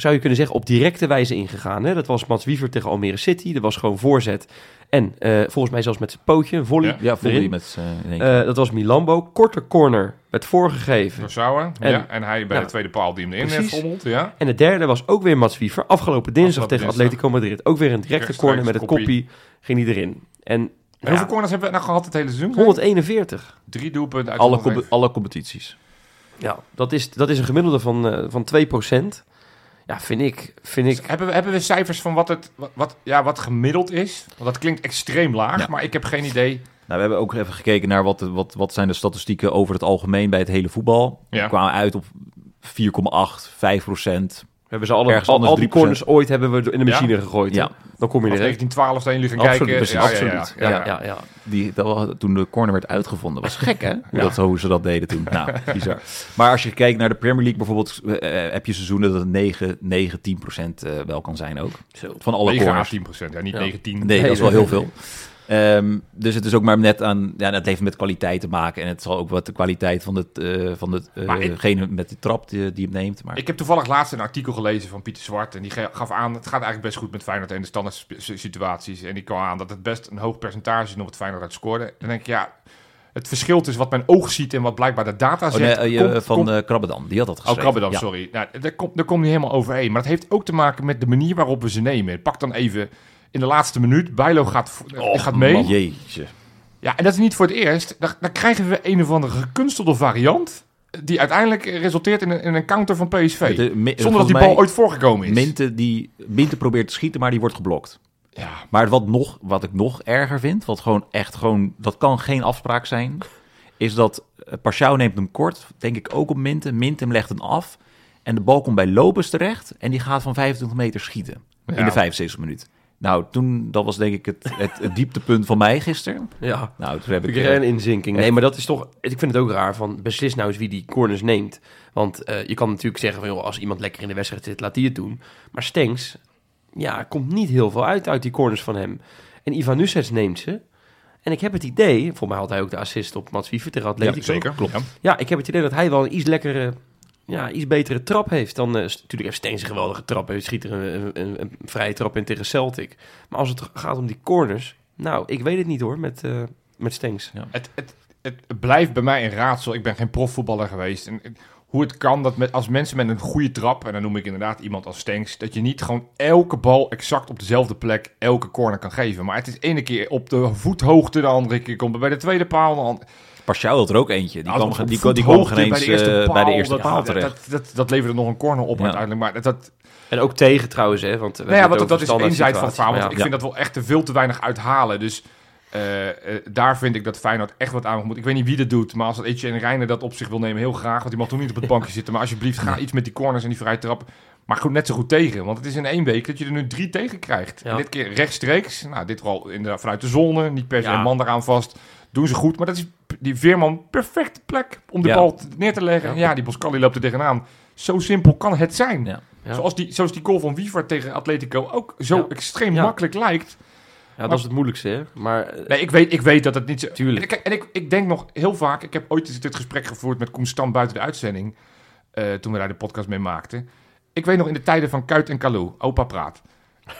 zou je kunnen zeggen, op directe wijze ingegaan. Hè? Dat was Mats Wiever tegen Almere City. Dat was gewoon voorzet. En eh, volgens mij zelfs met zijn pootje, een volley. Ja. Hij met eh. Eh, dat was Milambo. Korte corner werd voorgegeven. Door Sauer. En- ja, en hij bij ja. de tweede paal die hem erin Precies. frommelt. Ja. En de derde was ook weer Mats Wiever. Afgelopen dinsdag Afgelopen tegen dinsdag. Atletico Madrid. Ook weer een directe corner met het koppie. Ging hij erin. En En hoeveel ja, corners hebben we nou gehad het hele seizoen? 141. Drie doelpunten uit alle, 105. com- alle competities. Ja, dat is, dat is een gemiddelde van, eh van 2%. Ja, vind ik. Vind ik Hebben we, hebben we cijfers van wat, het, wat, wat, ja, wat gemiddeld is? Want dat klinkt extreem laag, Ja. maar ik heb geen idee. Nou, we hebben ook even gekeken naar wat, de- wat, wat zijn de statistieken over het algemeen bij het hele voetbal. Ja. We kwamen uit op 4,8, 5 procent. We hebben ze alle, Ergens al, die 3%. corners ooit hebben we in de Ja. machine gegooid. Ja. Dan kom je er. 1912 staan jullie gaan Absoluut, kijken. precies, ja, ja, absoluut. Ja, ja, Ja, ja, ja. Die, dat was, toen de corner werd uitgevonden, was gek hè? Hoe, Ja. dat, hoe ze dat deden toen. Nou, bizar. Maar als je kijkt naar de Premier League bijvoorbeeld, eh, eh, heb je seizoenen dat het 9, 9 10 procent eh, wel kan zijn ook. Zo. Van alle 9 à corners. 10 procent, ja, niet Ja. 19. Nee, dat is wel heel veel. Ehm, dus het is ook maar net aan, ja, het heeft met kwaliteit te maken. En het zal ook wat de kwaliteit van, het, eh van het, eh, ik- degene met de trap die, die hem neemt. Maar Ik heb toevallig laatst een artikel gelezen van Pieter Zwart. En die gaf aan, het gaat eigenlijk best goed met Feyenoord in de standaard situaties. En die kwam aan dat het best een hoog percentage is nog het Feyenoord uit scoorde. Dan denk ik, ja, het verschil tussen wat mijn oog ziet en wat blijkbaar de data oh, nee, zegt. eh, komt- van komt- Krabbedam, die had dat Oh, geschreven. Krabbedam, Ja. sorry. Nou, daar komt daar komt niet helemaal overheen. Maar het heeft ook te maken met de manier waarop we ze nemen. Pak dan even in de laatste minuut. Bijlo gaat, gaat mee. man, Jeetje. Ja, en dat is niet voor het eerst. Dan, dan krijgen we een of andere gekunstelde variant. Die uiteindelijk resulteert in een, in een counter van PSV. De- zonder dat die bal ooit voorgekomen is. Minte, die, Minte probeert te schieten, maar die wordt geblokt. Ja, Maar wat, nog, wat ik nog erger vind, wat gewoon echt gewoon, dat kan geen afspraak zijn, is dat uh, neemt hem kort, denk ik ook op Minte. Minte hem legt hem af en de bal komt bij Lopez terecht en die gaat van 25 meter schieten in de 75 minuut. Nou, toen, dat was denk ik het, het, het dieptepunt van mij gisteren. Ja. Nou, toen heb ik... Ik eh, een inzinking. Nee, maar dat is toch... Ik vind het ook raar van... Beslis nou eens wie die corners neemt. Want eh, je kan natuurlijk zeggen van... Joh, als iemand lekker in de wedstrijd zit, laat die het doen. Maar Stenks... Ja, komt niet heel veel uit uit die corners van hem. En Ivan Nusets neemt ze. En ik heb het idee... Voor mij had hij ook de assist op Mats Wiever tegen Atletico. zeker. Klopt. Ja. Ja, ik heb het idee dat hij wel een iets lekkere ja, iets betere trap heeft dan... eh, st- natuurlijk heeft Stengs een geweldige trap. Hij schiet er een, een, een vrije trap in tegen Celtic. Maar als het gaat om die corners... Nou, ik weet het niet hoor, met, eh met Stengs. Het, het, het blijft bij mij een raadsel. Ik ben geen profvoetballer geweest. En, en hoe het kan dat met, als mensen met een goede trap, en dan noem ik inderdaad iemand als Stenks, dat je niet gewoon elke bal exact op dezelfde plek elke corner kan geven. Maar het is ene keer op de voethoogte, de andere keer komt bij de tweede paal. de andere- Parciaal had er ook eentje. Die kwam, die, kwam- die kwam geen eens eh, bij de eerste dat, paal dat, terecht. Dat, dat, dat leverde nog een corner op Ja. uiteindelijk. Maar dat, dat, En ook tegen trouwens, hè. Want nou ja, want dat is één zijde van het verhaal. Want ik vind dat wel echt te veel te weinig uithalen. Dus eh, eh, daar vind ik dat Feyenoord echt wat aan moet. Ik weet niet wie dat doet, maar als dat Etienne Reijnen dat op zich wil nemen, heel graag. Want die mag toch niet op het bankje zitten. Maar alsjeblieft, ga iets met die corners en die vrije trap. Maar goed, net zo goed tegen. Want het is in één week dat je er nu drie tegen krijgt. Ja. En dit keer rechtstreeks. Nou, dit wel inderdaad vanuit de zone. Niet per se Ja. een man eraan vast. Doen ze goed. Maar dat is die Veerman perfecte plek om de Ja. bal neer te leggen. Ja. Ja, die Boscali loopt er tegenaan. Zo simpel kan het zijn. Ja. Ja. Zoals, die, zoals die goal van Wiever tegen Atletico ook zo extreem makkelijk lijkt. Ja, dat is het moeilijkste, hè. Maar eh, Nee, ik weet, ik weet dat het niet zo... Tuurlijk. En, ik, en ik, ik denk nog heel vaak... Ik heb ooit eens dit gesprek gevoerd met Koen Stam buiten de uitzending. eh, toen we daar de podcast mee maakten. Ik weet nog in de tijden van Kuit en Kalou, opa praat.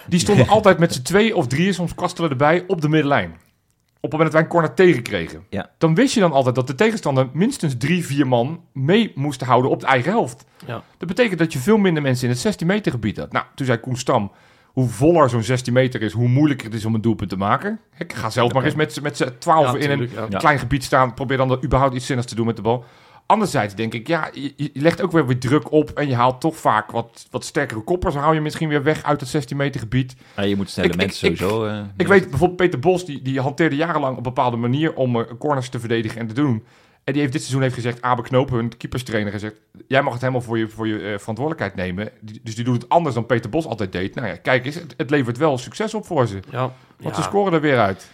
Die stonden altijd met z'n twee of drieën, soms kwastelen erbij, op de middenlijn. Op het moment dat wij een corner tegenkregen. Ja. Dan wist je dan altijd dat de tegenstander minstens drie, vier man mee moest houden op de eigen helft. ja. Dat betekent dat je veel minder mensen in het 16 meter gebied had. Nou, toen zei Koen Stam, hoe voller zo'n 16 meter is, hoe moeilijker het is om een doelpunt te maken. Ik ga zelf maar eens met, z'n- met z'n 12 Ja, in een tuurlijk, ja. Ja. klein gebied staan. Probeer dan er überhaupt iets zinnigs te doen met de bal. Anderzijds denk ik, ja, je, je legt ook weer weer druk op en je haalt toch vaak wat, wat sterkere koppers. Dan hou je misschien weer weg uit het 16 meter gebied. Ja, je moet snelle Ik- mensen ik- sowieso... eh, Ik weet bijvoorbeeld Peter Bos, die, die hanteerde jarenlang op een bepaalde manier om eh, corners te verdedigen en te doen. En die heeft dit seizoen heeft gezegd, Abe hun keeperstrainer, gezegd... jij mag het helemaal voor je, voor je eh, verantwoordelijkheid nemen. Die- dus die doet het anders dan Peter Bos altijd deed. Nou ja, kijk eens, het, het levert wel succes op voor ze. Ja, Want ja. ze scoren er weer uit.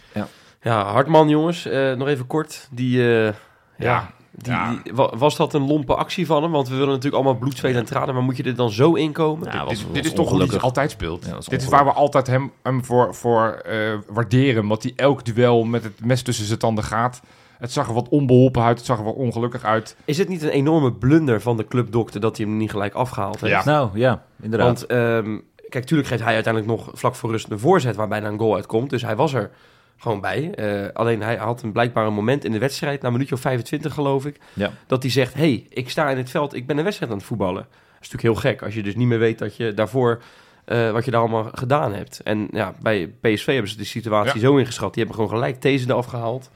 ja, Hartman, jongens, eh, nog even kort. Die, eh, ja, Ja, die, ja. die- wa- was dat een lompe actie van hem? Want we willen natuurlijk allemaal bloed, zweet en tranen. Maar moet je er dan zo inkomen? Ja, was- dit, was dit is toch hoe hij ongelukkig. altijd speelt. Ja, dit is waar we altijd hem, hem voor, voor eh, waarderen. Want hij elk duel met het mes tussen zijn tanden gaat. Het zag er wat onbeholpen uit, het zag er wat ongelukkig uit. Is het niet een enorme blunder van de clubdokter dat hij hem niet gelijk afgehaald heeft? Ja. Nou, ja, inderdaad. Want ehm, kijk, tuurlijk geeft hij uiteindelijk nog vlak voor rust een voorzet waarbij dan een goal uitkomt. Dus hij was er gewoon bij. Eh, alleen hij had een blijkbaar een moment in de wedstrijd, na een minuutje of 25 geloof ik, Ja. dat hij zegt, hey, ik sta in het veld, ik ben een wedstrijd aan het voetballen. Dat is natuurlijk heel gek als je dus niet meer weet dat je daarvoor, eh, wat je daar allemaal gedaan hebt. En ja, bij PSV hebben ze de situatie zo ingeschat. Die hebben gewoon gelijk deze eraf gehaald.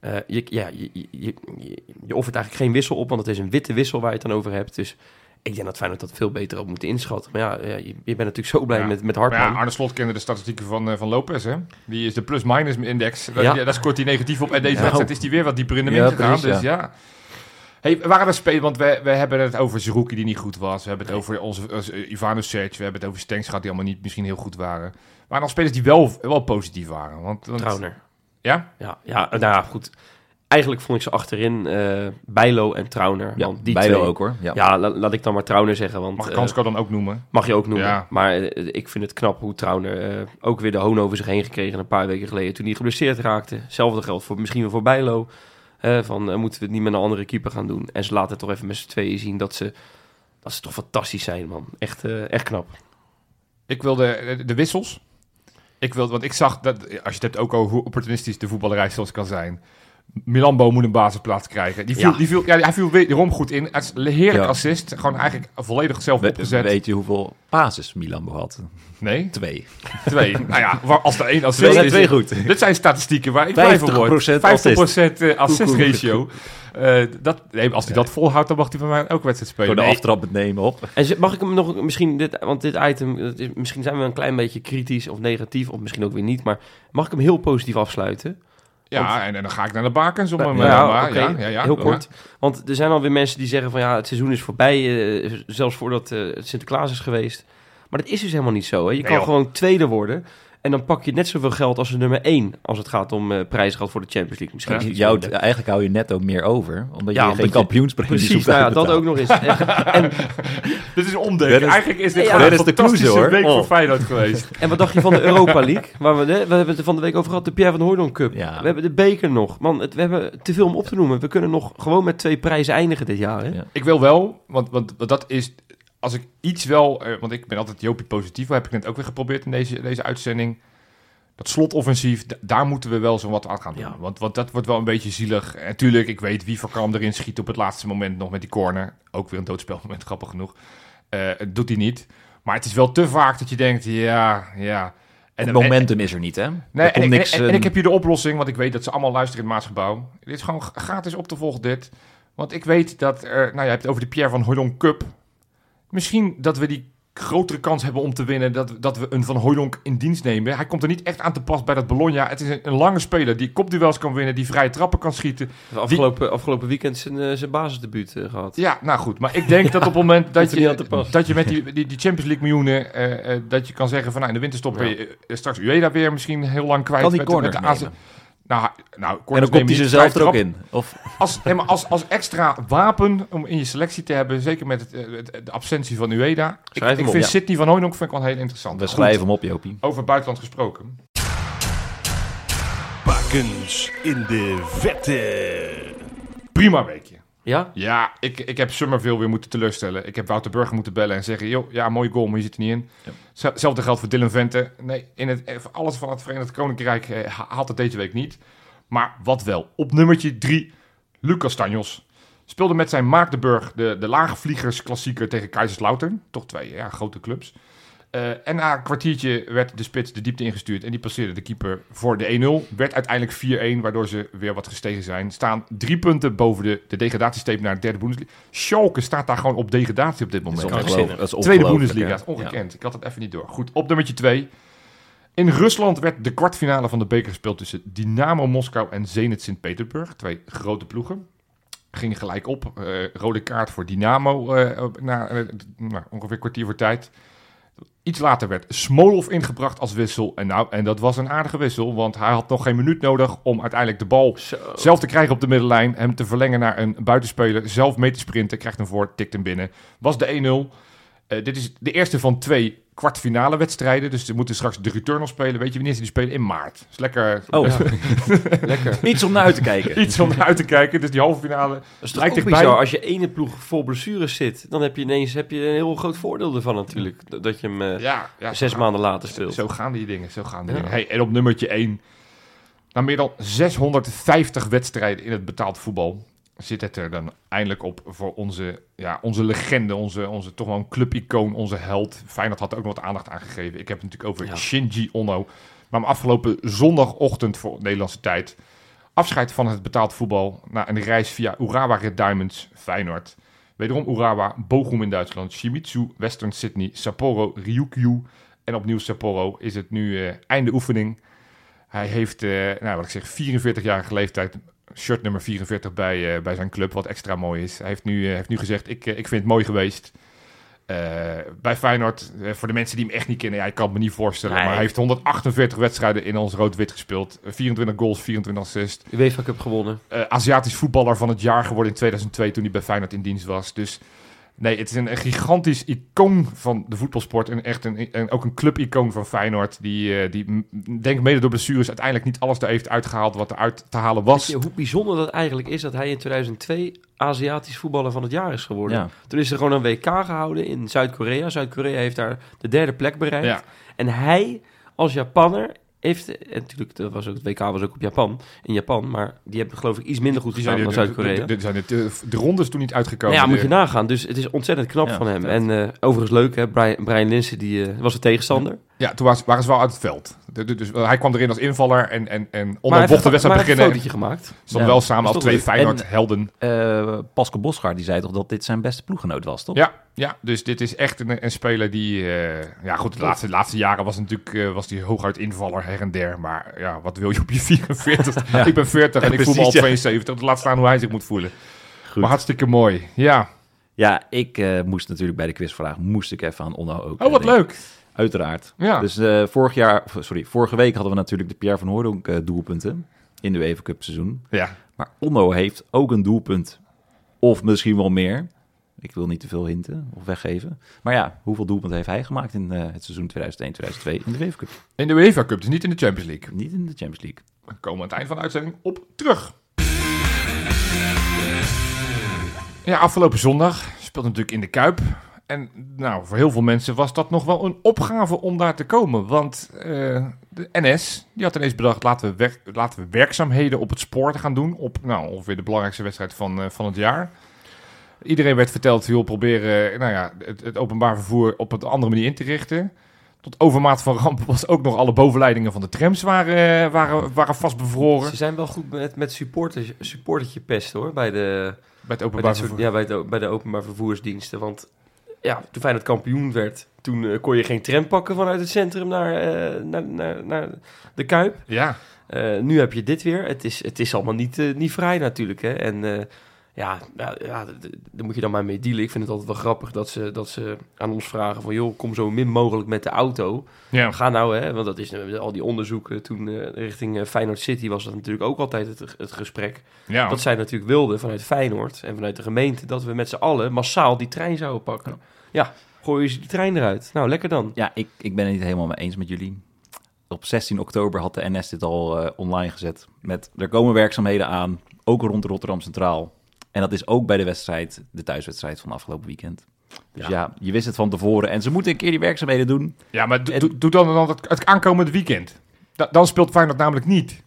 Eh, je, ja, je, je, je, je offert eigenlijk geen wissel op, want het is een witte wissel waar je het dan over hebt. Dus ik denk dat Feyenoord dat veel beter op moet inschatten. Maar ja, ja, je, je bent natuurlijk zo blij Ja. met, met Maar Hartman. ja, Arne Slot kende de statistieken van, eh, van Lopez, hè? Die is de plus-minus index. Ja. daar scoort hij negatief op. En deze wedstrijd is hij weer wat dieper in de min gegaan. dus ja. Hey, waren er spelen, want we, we hebben het over Zerouki die niet goed was. We hebben het over onze, onze Ivanovic. We hebben het over Stenks gehad die allemaal niet misschien heel goed waren. Maar dan spelers die wel, wel positief waren. Want, want- Trauner. Ja? Ja, ja, nou ja, goed. Eigenlijk vond ik ze achterin eh Bijlo en Trauner. ja, want die Bijlo twee, ook hoor. Ja. Ja, la- laat ik dan maar Trauner zeggen. Want, Mag ik eh, Kansko dan ook noemen? mag je ook noemen. Ja. Maar eh, ik vind het knap hoe Trauner ook weer de hoon over zich heen gekregen een paar weken geleden. Toen hij geblesseerd raakte. Hetzelfde geldt voor, misschien wel voor Bijlo. Van, moeten we het niet met een andere keeper gaan doen? En ze laten toch even met z'n tweeën zien dat ze, dat ze toch fantastisch zijn, man. Echt, eh, echt knap. Ik wilde de, de wissels. Ik wilde, want ik zag dat, als je het hebt ook over hoe opportunistisch de voetballerij soms kan zijn. Milambo moet een basisplaats krijgen. Die viel, Ja. die viel, ja, hij viel wederom goed in. Het is een heerlijk Ja. assist. Gewoon eigenlijk volledig zelf We- opgezet. weet je hoeveel basis Milan had? Nee, Twee. twee. nou ja, waar- als er één assist Twee, is. twee goed. Dit zijn statistieken waar ik blij van word. 50% 50% eh, assist ratio. Eh, dat, nee, als hij dat volhoudt, dan mag hij van mij ook wedstrijd spelen. Gewoon de Nee, aftrap het nemen op. En mag ik hem nog misschien dit, want dit item, dat is, misschien zijn we een klein beetje kritisch of negatief, of misschien ook weer niet, maar mag ik hem heel positief afsluiten? Ja, en, en dan ga ik naar de bakens om hem... ja, maar, ja, heel kort. Want er zijn alweer mensen die zeggen van ja, het seizoen is voorbij, eh, zelfs voordat eh, het Sinterklaas is geweest. Maar dat is dus helemaal niet zo. Hè? Je Nee, kan joh. gewoon tweede worden. En dan pak je net zoveel geld als de nummer 1 als het gaat om eh prijzengeld voor de Champions League. Misschien Ja, jou, eigenlijk hou je netto meer over, omdat Ja, je omdat geen kampioenspremies Precies, nou ja, dat ook nog eens. En, en, Dit is een omdenken. Eigenlijk is dit Ja, gewoon dat een fantastische cruise, hoor. week voor Oh. Feyenoord geweest. en wat dacht je van de Europa League? Waar we, we hebben het er van de week over gehad, de Pierre van Hooydonk Cup. Ja. We hebben de beker nog. Man, het, we hebben te veel om op te noemen. We kunnen nog gewoon met twee prijzen eindigen dit jaar. Hè? Ja. Ik wil wel, want, want, want dat is... Als ik iets wel... eh, want ik ben altijd Jopie positief. heb ik net ook weer geprobeerd in deze, deze uitzending. Dat slotoffensief, daar moeten we wel zo wat aan gaan doen. Ja. Want, want dat wordt wel een beetje zielig. En tuurlijk, ik weet wie Verkram erin schiet op het laatste moment nog met die corner. Ook weer een doodspelmoment, grappig genoeg. Het doet hij niet. Maar het is wel te vaak dat je denkt, ja, ja. En Het momentum is er niet, hè? Nee, er en, ik- niks... en, en eh, ik heb hier de oplossing, want ik weet dat ze allemaal luisteren in het Maasgebouw. Dit is gewoon gratis op te volgen, dit. Want ik weet dat er, nou, je hebt het over de Pierre van Hooydonk Cup. Misschien dat we die grotere kans hebben om te winnen, dat, dat we een Van Hooydonk in dienst nemen. Hij komt er niet echt aan te pas bij dat Bologna. Het is een, een lange speler die kopduels kan winnen, die vrije trappen kan schieten. Afgelopen, afgelopen weekend zijn, eh, zijn basisdebuut eh, gehad. Ja, nou goed. Maar ik denk dat op het moment dat je, dat je met die, die, die Champions League miljoenen, eh, dat je kan zeggen van nou, in de winterstop ben je straks Ueda weer misschien heel lang kwijt. kan die met, corner met de. Nou, nou En dan komt hij je ze zelf er ook in. Of. Als, nee, maar als, als extra wapen om in je selectie te hebben, zeker met het, eh, het- de absentie van Ueda. Ik, Schrijf ik hem op, vind ja. Sidney van Hooydonk vind ik wel heel interessant. we schrijven hem op, Jopie. Over buitenland gesproken. Bakens in de vette. Prima weekje. Ja? Ja, ik, ik heb Summerville weer moeten teleurstellen. Ik heb Wouter Burger moeten bellen en zeggen... joh, ja, mooie goal, maar je zit er niet in. Ja. Hetzelfde geldt voor Dylan Vente. Nee, in het, eh, alles van het Verenigd Koninkrijk eh, ha- haalt het deze week niet. Maar wat wel. Op nummertje drie, Lucas Tanjos. Speelde met zijn Maagdenburg de, de laagvliegers klassieker tegen Kaiserslautern. Toch twee ja, grote clubs. Eh, en na een kwartiertje werd de spits de diepte ingestuurd. En die passeerde de keeper voor de 1-0. Werd uiteindelijk 4-1, waardoor ze weer wat gestegen zijn. Staan drie punten boven de, de degradatiesteep naar de derde Bundesliga. Schalke staat daar gewoon op degradatie op dit Dat is moment. ongelooflijk. Dat is Tweede Bundesliga, hè? is ongekend. Ik had het even niet door. Goed, op nummertje 2. In Rusland werd de kwartfinale van de beker gespeeld tussen Dynamo Moskou en Zenit Sint-Petersburg. Twee grote ploegen. Ging gelijk op. Eh, rode kaart voor Dynamo eh, op- na eh, nou, ongeveer een kwartier voor tijd. Iets later werd Smolov ingebracht als wissel. En, nou, en dat was een aardige wissel, want hij had nog geen minuut nodig om uiteindelijk de bal Zo. zelf te krijgen op de middenlijn. Hem te verlengen naar een buitenspeler. Zelf mee te sprinten. Krijgt hem voor, tikt hem binnen. Was de 1-0. Eh, dit is de eerste van twee kwartfinale wedstrijden. Dus ze moeten straks de return nog spelen. Weet je wanneer ze die spelen? In maart. Dus lekker Oh, Ja. Lekker. iets om naar uit te kijken. iets om naar uit te kijken. Dus die halve finale Dat is toch lijkt ook dichtbij. bizar. Als je ene ploeg vol blessures zit, dan heb je ineens heb je een heel groot voordeel ervan natuurlijk. Dat- je hem eh, Ja, ja, zes maanden later speelt. Zo gaan die dingen, zo gaan die Ja. dingen. Hey, en op nummertje 1, na meer dan 650 wedstrijden in het betaald voetbal, zit het er dan eindelijk op voor onze, ja, onze legende, onze, onze toch wel een clubicoon, onze held. Feyenoord had er ook nog wat aandacht aan gegeven. Ik heb het natuurlijk over Ja. Shinji Ono. Maar afgelopen zondagochtend voor Nederlandse tijd afscheid van het betaald voetbal na een reis via Urawa Red Diamonds, Feyenoord. Wederom Urawa, Bochum in Duitsland, Shimizu, Western Sydney, Sapporo, Ryukyu en opnieuw Sapporo is het nu eh, einde oefening. Hij heeft, eh, nou, wat ik zeg, 44-jarige leeftijd, shirt nummer 44 bij, eh, bij zijn club, wat extra mooi is. Hij heeft nu, eh, heeft nu gezegd, ik, eh, ik vind het mooi geweest. Bij Feyenoord, voor de mensen die hem echt niet kennen, ja, ik kan het me niet voorstellen, Nee. maar hij heeft 148 wedstrijden in ons rood-wit gespeeld. Eh, 24 goals, 24 assists. UEFA Cup gewonnen. Aziatisch voetballer van het jaar geworden in 2002 toen hij bij Feyenoord in dienst was. Dus nee, het is een, een gigantisch icoon van de voetbalsport. En echt een, en ook een clubicoon van Feyenoord. Die, eh, die denk mede door blessures uiteindelijk niet alles er heeft uitgehaald wat er uit te halen was. Je hoe bijzonder dat eigenlijk is dat hij in 2002 Aziatisch voetballer van het jaar is geworden. Ja. Toen is er gewoon een WK gehouden in Zuid-Korea. Zuid-Korea heeft daar de derde plek bereikt. Ja. En hij als Japanner heeft... En natuurlijk, dat was ook, het WK was ook op Japan, in Japan. Maar die hebben geloof ik iets minder goed gedaan zijn dan Zuid-Korea. de, de, zijn de, toen niet uitgekomen. Nou ja, moet je nagaan. Dus het is ontzettend knap Ja, van hem. En eh, overigens leuk, hè? Brian, Brian Linsen die, eh, was de tegenstander. ja, toen was, waren ze wel uit het veld. De- de- dus, hij kwam erin als invaller en, en, en maar onder bocht de maar wedstrijd hij heeft een beginnen. fotootje gemaakt. Stonden Ja, wel samen als twee. Feyenoord-helden. Eh, Pascal Bosgaard die zei toch dat dit zijn beste ploeggenoot was, toch? Ja, ja, dus dit is echt een, een speler die... eh, ja, goed, de laatste, laatste jaren was natuurlijk eh, was die hooguit invaller her en der. Maar ja, wat wil je op je 44? Ik ben 40 en Ja, ik voel me al precies, ja. 72. Laat staan hoe hij zich moet voelen. Goed. Maar hartstikke mooi. Ja. Ja, ik eh, moest natuurlijk bij de quizvraag moest ik even aan Onno ook. Oh, wat denken. leuk. Uiteraard. Ja. Dus eh, vorig jaar, sorry, vorige week hadden we natuurlijk de Pierre van Hooydonk eh, doelpunten in de UEFA Cup seizoen. Ja. Maar Onno heeft ook een doelpunt. Of misschien wel meer. Ik wil niet te veel hinten of weggeven. Maar ja, hoeveel doelpunten heeft hij gemaakt in eh, het seizoen 2001-2002 in de UEFA Cup? In de UEFA Cup, dus niet in de Champions League. Niet in de Champions League. We komen aan het eind van de uitzending op terug. Ja, afgelopen zondag speelde natuurlijk in de Kuip. En nou, voor heel veel mensen was dat nog wel een opgave om daar te komen. Want eh, de NS die had ineens bedacht, laten we, laten we werkzaamheden op het spoor gaan doen. Op nou, ongeveer de belangrijkste wedstrijd van, eh, van het jaar. Iedereen werd verteld, joh, proberen nou ja, het, het openbaar vervoer op een andere manier in te richten. Tot overmaat van ramp was ook nog alle bovenleidingen van de trams waren, eh, waren, waren vastbevroren. Ze zijn wel goed met, met supporters, supportertje pest hoor, bij de, Bij het openbaar soort- vervoer. ja, bij, het, bij de openbaar vervoersdiensten. Want ja, toen Feyenoord kampioen werd, toen eh, kon je geen tram pakken vanuit het centrum naar, eh, naar, naar, naar de Kuip. Ja, Eh, nu heb je dit weer. Het is, het is allemaal niet, niet vrij natuurlijk. Hè? En ja, ja, daar moet je dan maar mee dealen. Ik vind het altijd wel grappig dat ze, dat ze aan ons vragen van... joh, kom zo min mogelijk met de auto. ja. Ga nou, hè, want dat is eh, al die onderzoeken toen eh, richting eh, Feyenoord City... was dat natuurlijk ook altijd het, het gesprek. ja. Dat zij natuurlijk wilden vanuit Feyenoord en vanuit de gemeente... dat we met z'n allen massaal die trein zouden pakken. Ja, gooien ze die trein eruit. Nou, lekker dan. Ja, ik, ik ben het niet helemaal mee eens met jullie. Op 16 oktober had de NS dit al eh, online gezet. Met er komen werkzaamheden aan, ook rond Rotterdam Centraal. En dat is ook bij de wedstrijd, de thuiswedstrijd van afgelopen weekend. Dus ja. Ja. je wist het van tevoren. En ze moeten een keer die werkzaamheden doen. ja, maar do- do- doe dan, dan het, het aankomende weekend. Da- dan speelt Feyenoord namelijk niet.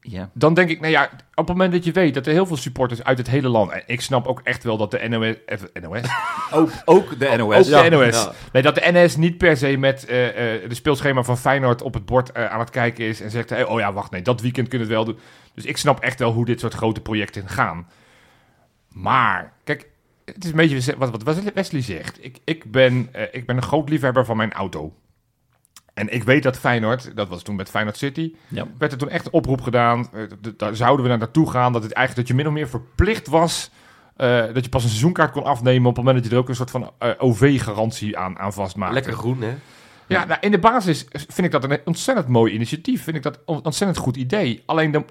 Ja, Dan denk ik, nou ja, op het moment dat je weet dat er heel veel supporters uit het hele land... En ik snap ook echt wel dat de NOS... eh, NOS? ook, ook de NOS. Ook de Ja, NOS. ja. Nee, dat de NS niet per se met eh, de speelschema van Feyenoord op het bord aan het kijken is... en zegt, hey, oh ja, wacht, nee, dat weekend kunnen we het wel doen. Dus ik snap echt wel hoe dit soort grote projecten gaan. Maar, kijk, het is een beetje wat, wat Wesley zegt. Ik, ik, ben, eh, ik ben een groot liefhebber van mijn auto. En ik weet dat Feyenoord, dat was toen met Feyenoord City... Ja. werd er toen echt een oproep gedaan. eh, Daar zouden we naar naartoe gaan. Dat het eigenlijk dat je min of meer verplicht was. eh, dat je pas een seizoenkaart kon afnemen. op het moment dat je er ook een soort van OV-garantie aan, aan vastmaakte. Lekker groen, hè? Ja, nou, in de basis vind ik dat een ontzettend mooi initiatief. Vind ik dat een ontzettend goed idee. Alleen de,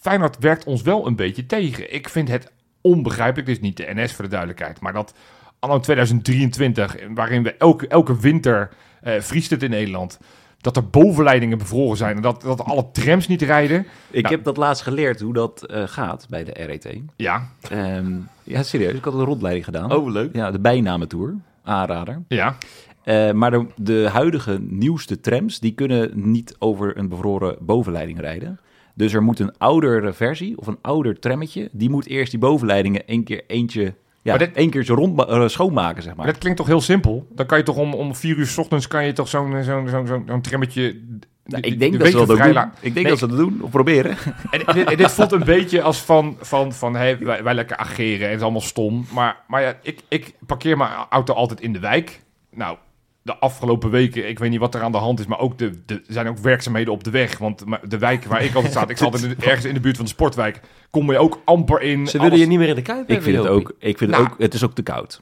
Feyenoord werkt ons wel een beetje tegen. Ik vind het onbegrijpelijk. Dit is niet de NS voor de duidelijkheid. Maar dat anno 2023, waarin we elke, elke winter eh, vriest het in Nederland. Dat er bovenleidingen bevroren zijn en dat, dat alle trams niet rijden. Ik Nou. heb dat laatst geleerd hoe dat eh, gaat bij de RET. Ja, Ehm, ja, serieus. Ik had een rondleiding gedaan. Oh, leuk. Ja, de bijnamentour. Aanrader. ja. Eh, maar de, de huidige nieuwste trams, die kunnen niet over een bevroren bovenleiding rijden. Dus er moet een oudere versie of een ouder trammetje, die moet eerst die bovenleidingen één keer eentje, ja, Maar dit- één keertje rond, eh, schoonmaken, zeg maar. Maar dat klinkt toch heel simpel? Dan kan je toch om, om vier uur 's ochtends kan je toch zo'n zo'n zo'n zo'n zo'n trammetje... Nou, die- ik denk dat ze dat doen. Ik denk Nee. dat ze dat doen, of proberen. En, en dit, en dit voelt een beetje als van, van, van hey, wij, wij lekker ageren en het is allemaal stom. Maar, maar ja, ik, ik parkeer mijn auto altijd in de wijk. Nou, de afgelopen weken, ik weet niet wat er aan de hand is, maar ook de, de, er zijn ook werkzaamheden op de weg. Want de wijk waar ik altijd sta, ik altijd in de- ergens in de buurt van de sportwijk, kom je ook amper in. Ze willen Alles- je niet meer in de kuip Ik vind het ook, ik vind Nou. het ook, het is ook te koud.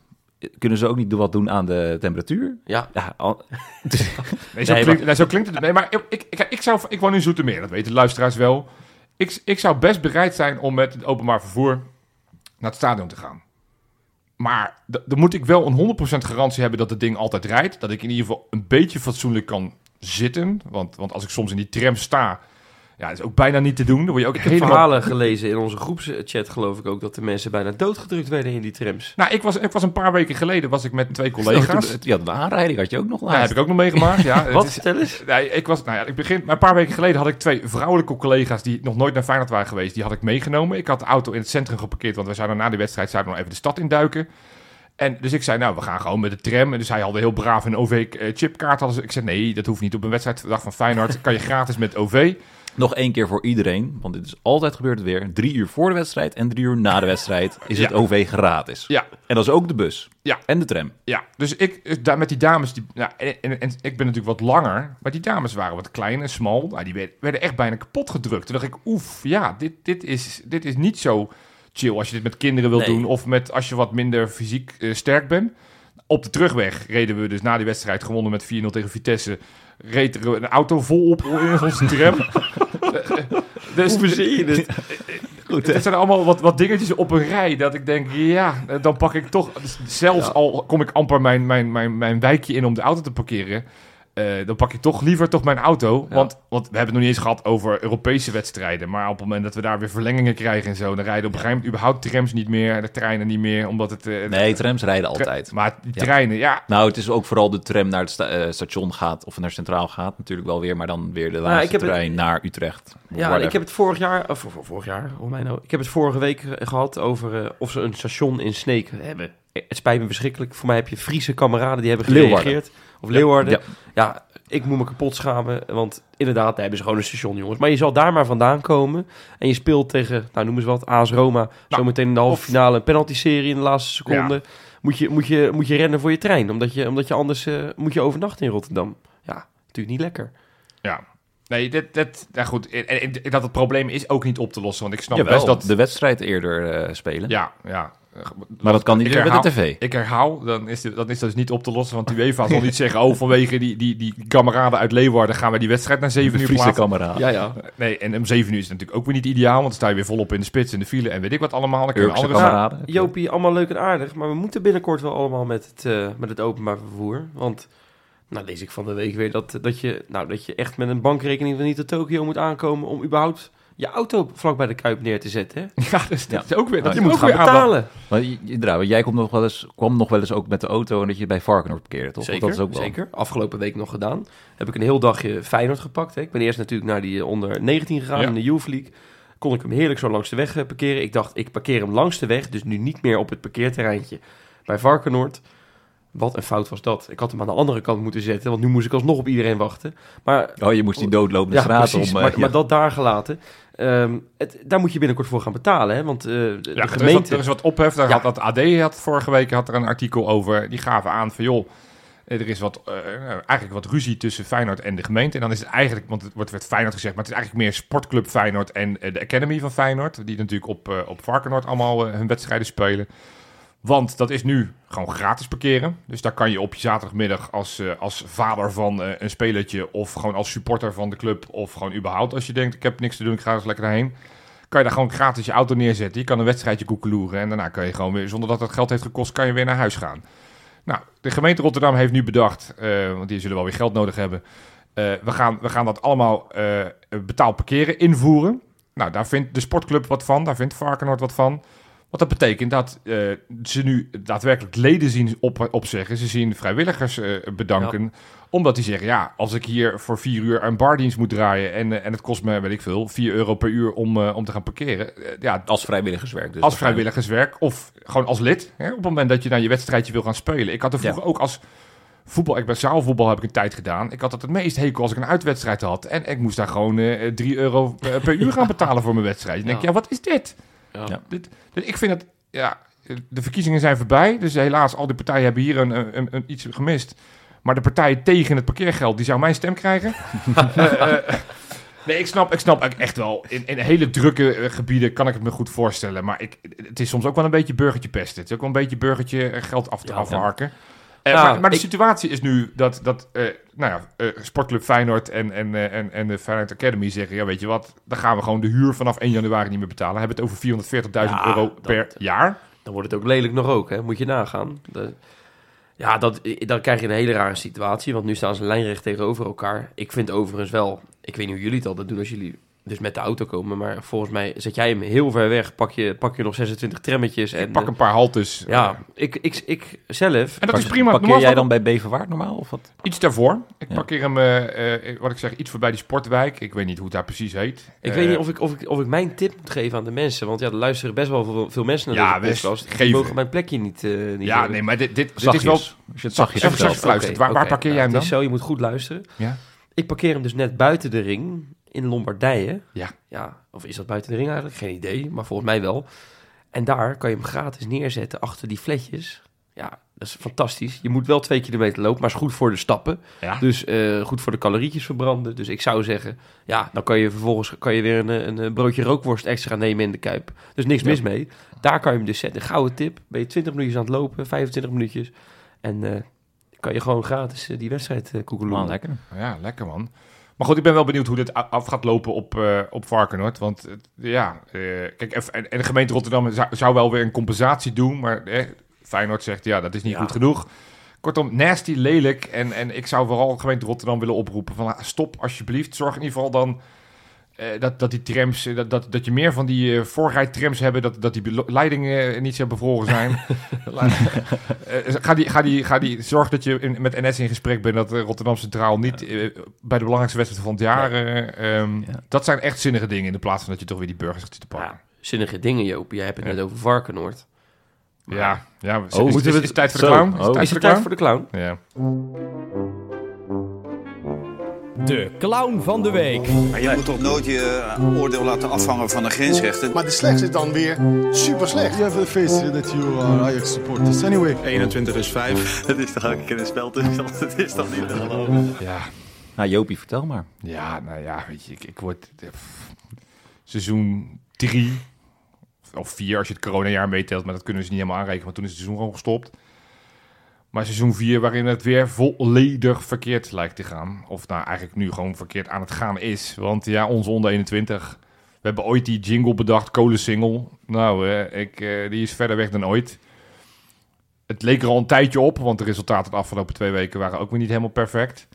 Kunnen ze ook niet wat doen aan de temperatuur? Ja, Ja, al- Nee, zo, Nee, klinkt, nee, zo klinkt het. Nee, maar ik, ik, ik, ik, zou, ik woon in Zoetermeer, dat weten de luisteraars wel. Ik, ik zou best bereid zijn om met het openbaar vervoer naar het stadion te gaan. Maar dan moet ik wel een 100% garantie hebben dat het ding altijd rijdt. Dat ik in ieder geval een beetje fatsoenlijk kan zitten. Want, want als ik soms in die tram sta, ja, dat is ook bijna niet te doen. Dan word je ook ik heb helemaal... verhalen gelezen in onze groepschat, geloof ik ook, dat de mensen bijna doodgedrukt werden in die trams. Nou, ik was, ik was een paar weken geleden was ik met twee collega's. Ja, de aanrijding had je ook nog Ja, laatst. heb ik ook nog meegemaakt. Ja, Wat? Vertel eens. Nee, ik was, nou ja, ik begin, maar een paar weken geleden had ik twee vrouwelijke collega's die nog nooit naar Feyenoord waren geweest. Die had ik meegenomen. Ik had de auto in het centrum geparkeerd, want we zouden na die wedstrijd zouden we nog even de stad induiken. En dus ik zei, nou, we gaan gewoon met de tram. En dus hij had een heel braaf een OV-chipkaart. Hadden ze. Ik zei, nee, dat hoeft niet. Op een wedstrijddag van Feyenoord kan je gratis met OV. Nog één keer voor iedereen, want dit is altijd gebeurd weer. Drie uur voor de wedstrijd en drie uur na de wedstrijd is het. OV gratis. Ja, En dat is ook de bus. Ja. En de tram. ja. Dus ik, daar met die dames, die, nou, en, en, en ik ben natuurlijk wat langer, maar die dames waren wat klein en smal. Nou, die werden, werden echt bijna kapot gedrukt. Toen dacht ik, oef, ja, dit, dit, is, dit is niet zo chill als je dit met kinderen wilt Nee. doen. Of met als je wat minder fysiek eh, sterk bent. Op de terugweg reden we dus na die wedstrijd gewonnen met 4-0 tegen Vitesse. Reed er een auto vol op in onze tram. dus Hoe verzin je dit? Goed, hè? het zijn allemaal wat, wat dingetjes op een rij dat ik denk, ja, dan pak ik toch, zelfs Ja. al kom ik amper mijn, mijn, mijn, mijn wijkje in om de auto te parkeren, eh, dan pak ik toch liever toch mijn auto. Ja. Want, want we hebben het nog niet eens gehad over Europese wedstrijden, maar op het moment dat we daar weer verlengingen krijgen en zo, dan rijden op een gegeven moment überhaupt trams niet meer, de treinen niet meer, omdat het... eh, Nee, trams rijden tra- altijd. Maar die Ja. treinen, ja, Nou, het is ook vooral de tram naar het sta- eh, station gaat, of naar Centraal gaat natuurlijk wel weer, maar dan weer de laatste het- trein naar Utrecht. Ja, Whatever. ik heb het vorig jaar, of voor- vorig jaar, hoe mij nou? Ik heb het vorige week eh, gehad over of ze een station in Sneek hebben. Het spijt me verschrikkelijk. Voor mij heb je Friese kameraden die hebben Leeuwarden. Of Leeuwarden. Ja. Ja. ik moet me kapot schamen, want inderdaad, daar hebben ze gewoon een station, jongens. Maar je zal daar maar vandaan komen en je speelt tegen, nou noem eens wat, AS Roma. zometeen in de halve of- finale een penalty-serie in de laatste seconde. Moet, je, moet, je, moet je rennen voor je trein, omdat je, omdat je anders eh, moet je overnachten in Rotterdam. Ja, natuurlijk niet lekker. ja. Nee, dit, dit, nou goed, en, en- en dat het probleem is ook niet op te lossen, want ik snap Jawel, best dat... de wedstrijd eerder eh, spelen. Ja, ja. Maar dat kan niet Ik meer met herhaal- de tv. Ik herhaal, dan is, dit, dan is dat dus niet op te lossen. Want UEFA zal niet zeggen... oh, vanwege die, die, die kameraden uit Leeuwarden... gaan we die wedstrijd naar 7 De uur plaatsen. kameraad. Ja, ja. Nee, en om 7 uur is het natuurlijk ook weer niet ideaal... want dan sta je weer volop in de spits, in de file... en weet ik wat allemaal. Dan Urkse andere... kameraden. Jopie, allemaal leuk en aardig, maar we moeten binnenkort wel allemaal met het, eh, met het openbaar vervoer. Want, nou lees ik van de week weer dat, dat, je, nou, dat je echt met een bankrekening van niet tot Tokio moet aankomen om überhaupt je auto vlak bij de Kuip neer te zetten. Hè? Ja, dus dat is ook weer... Dat je moet gaan betalen. Maar jij komt nog wel eens, kwam nog wel eens ook met de auto en dat je bij Varkenoord parkeerde, toch? Zeker, dat is ook wel. zeker. Afgelopen week nog gedaan. Heb ik een heel dagje Feyenoord gepakt. Hè. Ik ben eerst natuurlijk naar die eh, onder 19 gegaan Ja. in de Youth League. Kon ik hem heerlijk zo langs de weg eh, parkeren. Ik dacht, ik parkeer hem langs de weg, dus nu niet meer op het parkeerterreintje bij Varkenoord. Wat een fout was dat. Ik had hem aan de andere kant moeten zetten, want nu moest ik alsnog op iedereen wachten. Maar Oh, je moest die doodlopende ja, straat precies, om... eh, maar, ja. maar dat daar gelaten. Ehm, het, daar moet je binnenkort voor gaan betalen, hè? want eh, de, Ja, er, is wat, gemeente... er is wat ophef. Daar had dat AD had vorige week had er een artikel over. Die gaven aan van joh, er is wat, eh, eigenlijk wat ruzie tussen Feyenoord en de gemeente. En dan is het eigenlijk, want het wordt werd Feyenoord gezegd, maar het is eigenlijk meer Sportclub Feyenoord en eh, de Academy van Feyenoord. Die natuurlijk op, eh, op Varkenoord allemaal eh, hun wedstrijden spelen. Want dat is nu gewoon gratis parkeren. Dus daar kan je op je zaterdagmiddag als, eh, als vader van eh, een spelertje... of gewoon als supporter van de club... of gewoon überhaupt als je denkt, ik heb niks te doen, ik ga eens lekker daarheen... kan je daar gewoon gratis je auto neerzetten. Je kan een wedstrijdje koekeloeren... en daarna kan je gewoon weer, zonder dat het geld heeft gekost... kan je weer naar huis gaan. Nou, de gemeente Rotterdam heeft nu bedacht... eh, want die zullen wel weer geld nodig hebben... we, gaan, we gaan dat allemaal betaald parkeren invoeren. Nou, daar vindt de sportclub wat van. Daar vindt Varkenoord wat van. Wat dat betekent dat eh, ze nu daadwerkelijk leden zien op, opzeggen. Ze zien vrijwilligers eh, bedanken. Omdat die zeggen, ja, als ik hier voor vier uur een bardienst moet draaien... en, eh, en het kost me, weet ik veel, 4 euro per uur om, om te gaan parkeren... ja, Als vrijwilligerswerk dus. als vrijwilligerswerk of gewoon als lid. Hè, op het moment dat je naar je wedstrijdje wil gaan spelen. Ik had er vroeger ook als voetbal, ik ben zaalvoetbal heb ik een tijd gedaan. Ik had het het meest hekel als ik een uitwedstrijd had. En ik moest daar gewoon eh 3 euro per, per uur gaan betalen voor mijn wedstrijd. En denk, Ja. ja, wat is dit? Ja. Ja. dit, dit ik vind het, ja, de verkiezingen zijn voorbij. Dus helaas, al die partijen hebben hier een, een, een, iets gemist. Maar de partij tegen het parkeergeld, die zou mijn stem krijgen. Eh, eh, nee, ik snap, ik snap echt wel. In, in hele drukke eh, gebieden kan ik het me goed voorstellen. Maar ik, het is soms ook wel een beetje burgertje pesten. Het is ook wel een beetje burgertje geld af te Ja, afharken. Ja, maar, maar de ik- situatie is nu dat, dat eh, nou ja, eh, Sportclub Feyenoord en, en, eh, en, en de Feyenoord Academy zeggen... ja, weet je wat, dan gaan we gewoon de huur vanaf 1 januari niet meer betalen. Dan hebben we het over 440.000 Ja, euro dat- per jaar. Dan wordt het ook lelijk nog ook, hè? moet je nagaan. De- ja, dat, dan krijg je een hele rare situatie, want nu staan ze lijnrecht tegenover elkaar. Ik vind overigens wel, ik weet niet hoe jullie het altijd doen als jullie dus met de auto komen, maar volgens mij zet jij hem heel ver weg, pak je, pak je nog 26 trammetjes en... Ik pak eh, een paar haltes. ja, ik, ik, ik zelf... en dat is prima. Parkeer Normaal jij dan bij Beverwaard normaal? Of wat? Iets daarvoor. Ik Ja. parkeer hem, eh, eh, wat ik zeg, iets voorbij die sportwijk. Ik weet niet hoe het daar precies heet. Ik weet niet of ik, of, ik, of ik mijn tip moet geven aan de mensen. Want ja, er luisteren best wel veel, veel mensen naar Ja, deze podcast. Die geven. mogen mijn plekje niet, niet Ja, hebben. nee, maar dit, dit, dit is Zachtjes. wel... Als je het zachtjes Even vertelt. zacht fluisteren. Oké, Waar, waar parkeer jij Nou, hem Het dan? is zo, je moet goed luisteren. Ja. Ik parkeer hem dus net buiten de ring in Lombardije. Ja. Ja, of is dat buiten de ring eigenlijk? Geen idee, maar volgens mij wel. En daar kan je hem gratis neerzetten achter die fletjes. Ja, dat is fantastisch. Je moet wel twee kilometer lopen, maar is goed voor de stappen. Ja. Dus eh, goed voor de calorietjes verbranden. Dus ik zou zeggen, ja, dan kan je vervolgens kan je weer een, een, broodje rookworst extra nemen in de kuip. Dus niks Ja. mis mee. Daar kan je hem dus zetten. Gouden tip. Ben je 20 minuutjes aan het lopen, 25 minuutjes. En eh, kan je gewoon gratis eh, die wedstrijd uh. Man, lekker. Ja, lekker man. Maar goed, ik ben wel benieuwd hoe dit af gaat lopen op, eh op Varkenoord. Want eh, ja, eh, kijk, en- en, de gemeente Rotterdam zou, zou wel weer een compensatie doen. Maar eh, Feyenoord zegt, ja, dat is niet Ja. goed genoeg. Kortom, nasty, lelijk. En, en ik zou vooral de gemeente Rotterdam willen oproepen van ah, stop alsjeblieft. Zorg in ieder geval dan eh, dat, dat die trams, eh, dat, dat, dat je meer van die eh voorrijtrams hebben. Dat, dat die leidingen niet zo bevroren zijn. Ga die, ga die, ga die, zorg dat je in- met NS in gesprek bent. Dat Rotterdam Centraal niet bij de belangrijkste wedstrijd van het jaar. eh, ehm, Ja. Dat zijn echt zinnige dingen. In de plaats van dat je toch weer die burgers zit te pakken. Ja, zinnige dingen, Joop. Jij hebt het Ja. net over Varkenoord. Ja, ja. is, Oh, is, is, we is het- tijd voor de clown? Oh. tijd Is voor het de tijd voor de clown? Ja. De clown van de week. Maar je moet toch nooit je eh, oordeel laten afhangen van de grensrechten. Maar de slechtste is dan weer super slecht. You have to face that you are Ajax supporters. Anyway, 21 is 5. Het is toch ook een keer een spel tussen. Het is toch niet te geloven. Ja. Nou, Jopie, vertel maar. ja, nou ja, weet je, ik, ik word... eh, pff, seizoen drie of vier als je het coronajaar meetelt. Maar dat kunnen ze niet helemaal aanrekenen, want toen is het seizoen gewoon gestopt. Maar seizoen 4, waarin het weer volledig verkeerd lijkt te gaan. Of nou eigenlijk nu gewoon verkeerd aan het gaan is. Want ja, onze onder 21. We hebben ooit die jingle bedacht, kolensingle. Nou, eh, ik, eh, die is verder weg dan ooit. Het leek er al een tijdje op, want de resultaten de afgelopen twee weken waren ook weer niet helemaal perfect.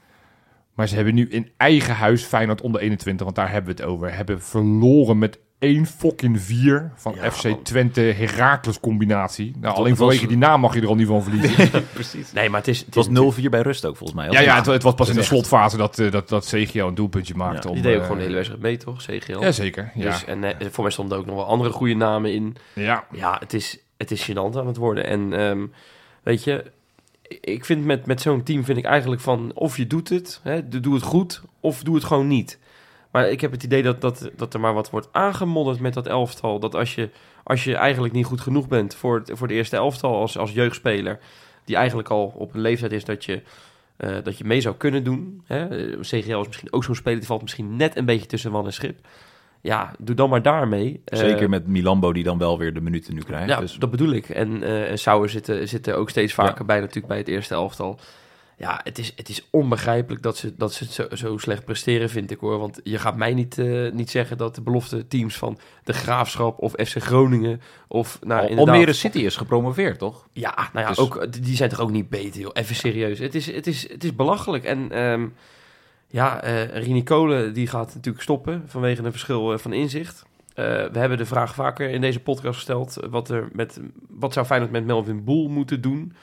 Maar ze hebben nu in eigen huis Feyenoord onder 21, want daar hebben we het over. Hebben verloren met 1 fucking 4 van Ja, FC. Twente Heracles combinatie. Nou, alleen was- vanwege die naam mag je er al niet van verliezen. Precies. Nee, maar het is... Het was 0-4 bij rust ook, volgens mij. Ja, ja het, het was pas in de Echt. slotfase dat, eh, dat, dat CGO een doelpuntje maakte. Ja, om, Die deed ook eh, gewoon de hele wedstrijd mee, toch? CGL. Ja, zeker. Ja, Dus, en eh, voor mij stonden ook nog wel andere goede namen in. ja. Ja, het is, het is gênant aan het worden. En ehm, weet je, ik vind met, met zo'n team vind ik eigenlijk van... of je doet het, hè, de- doe het goed, of doe het gewoon niet. Maar ik heb het idee dat, dat, dat er maar wat wordt aangemodderd met dat elftal. Dat als je, als je eigenlijk niet goed genoeg bent voor het, voor het eerste elftal als, als jeugdspeler... die eigenlijk al op een leeftijd is dat je, eh, dat je mee zou kunnen doen. Hè? CGL is misschien ook zo'n speler, die valt misschien net een beetje tussen wal en schip. Ja, doe dan maar daarmee. Eh, Zeker met Milambo, die dan wel weer de minuten nu krijgt. ja, dus dat bedoel ik. En eh en Sauer zitten, zitten ook steeds vaker bij natuurlijk bij het eerste elftal. Ja, het is, het is onbegrijpelijk dat ze, dat ze het zo, zo slecht presteren, vind ik hoor. Want je gaat mij niet, eh, niet zeggen dat de belofte teams van de Graafschap of FC Groningen of nou, Al-. Almere City is gepromoveerd, toch? Ja, nou ja, Dus- ook, die zijn toch ook niet beter, joh. Even serieus. Het is, het is, het is belachelijk. En ehm, ja, eh Rini Kolen die gaat natuurlijk stoppen vanwege een verschil eh, van inzicht. We hebben de vraag vaker in deze podcast gesteld. Wat, er met, wat zou Feyenoord met Melvin Boel moeten doen?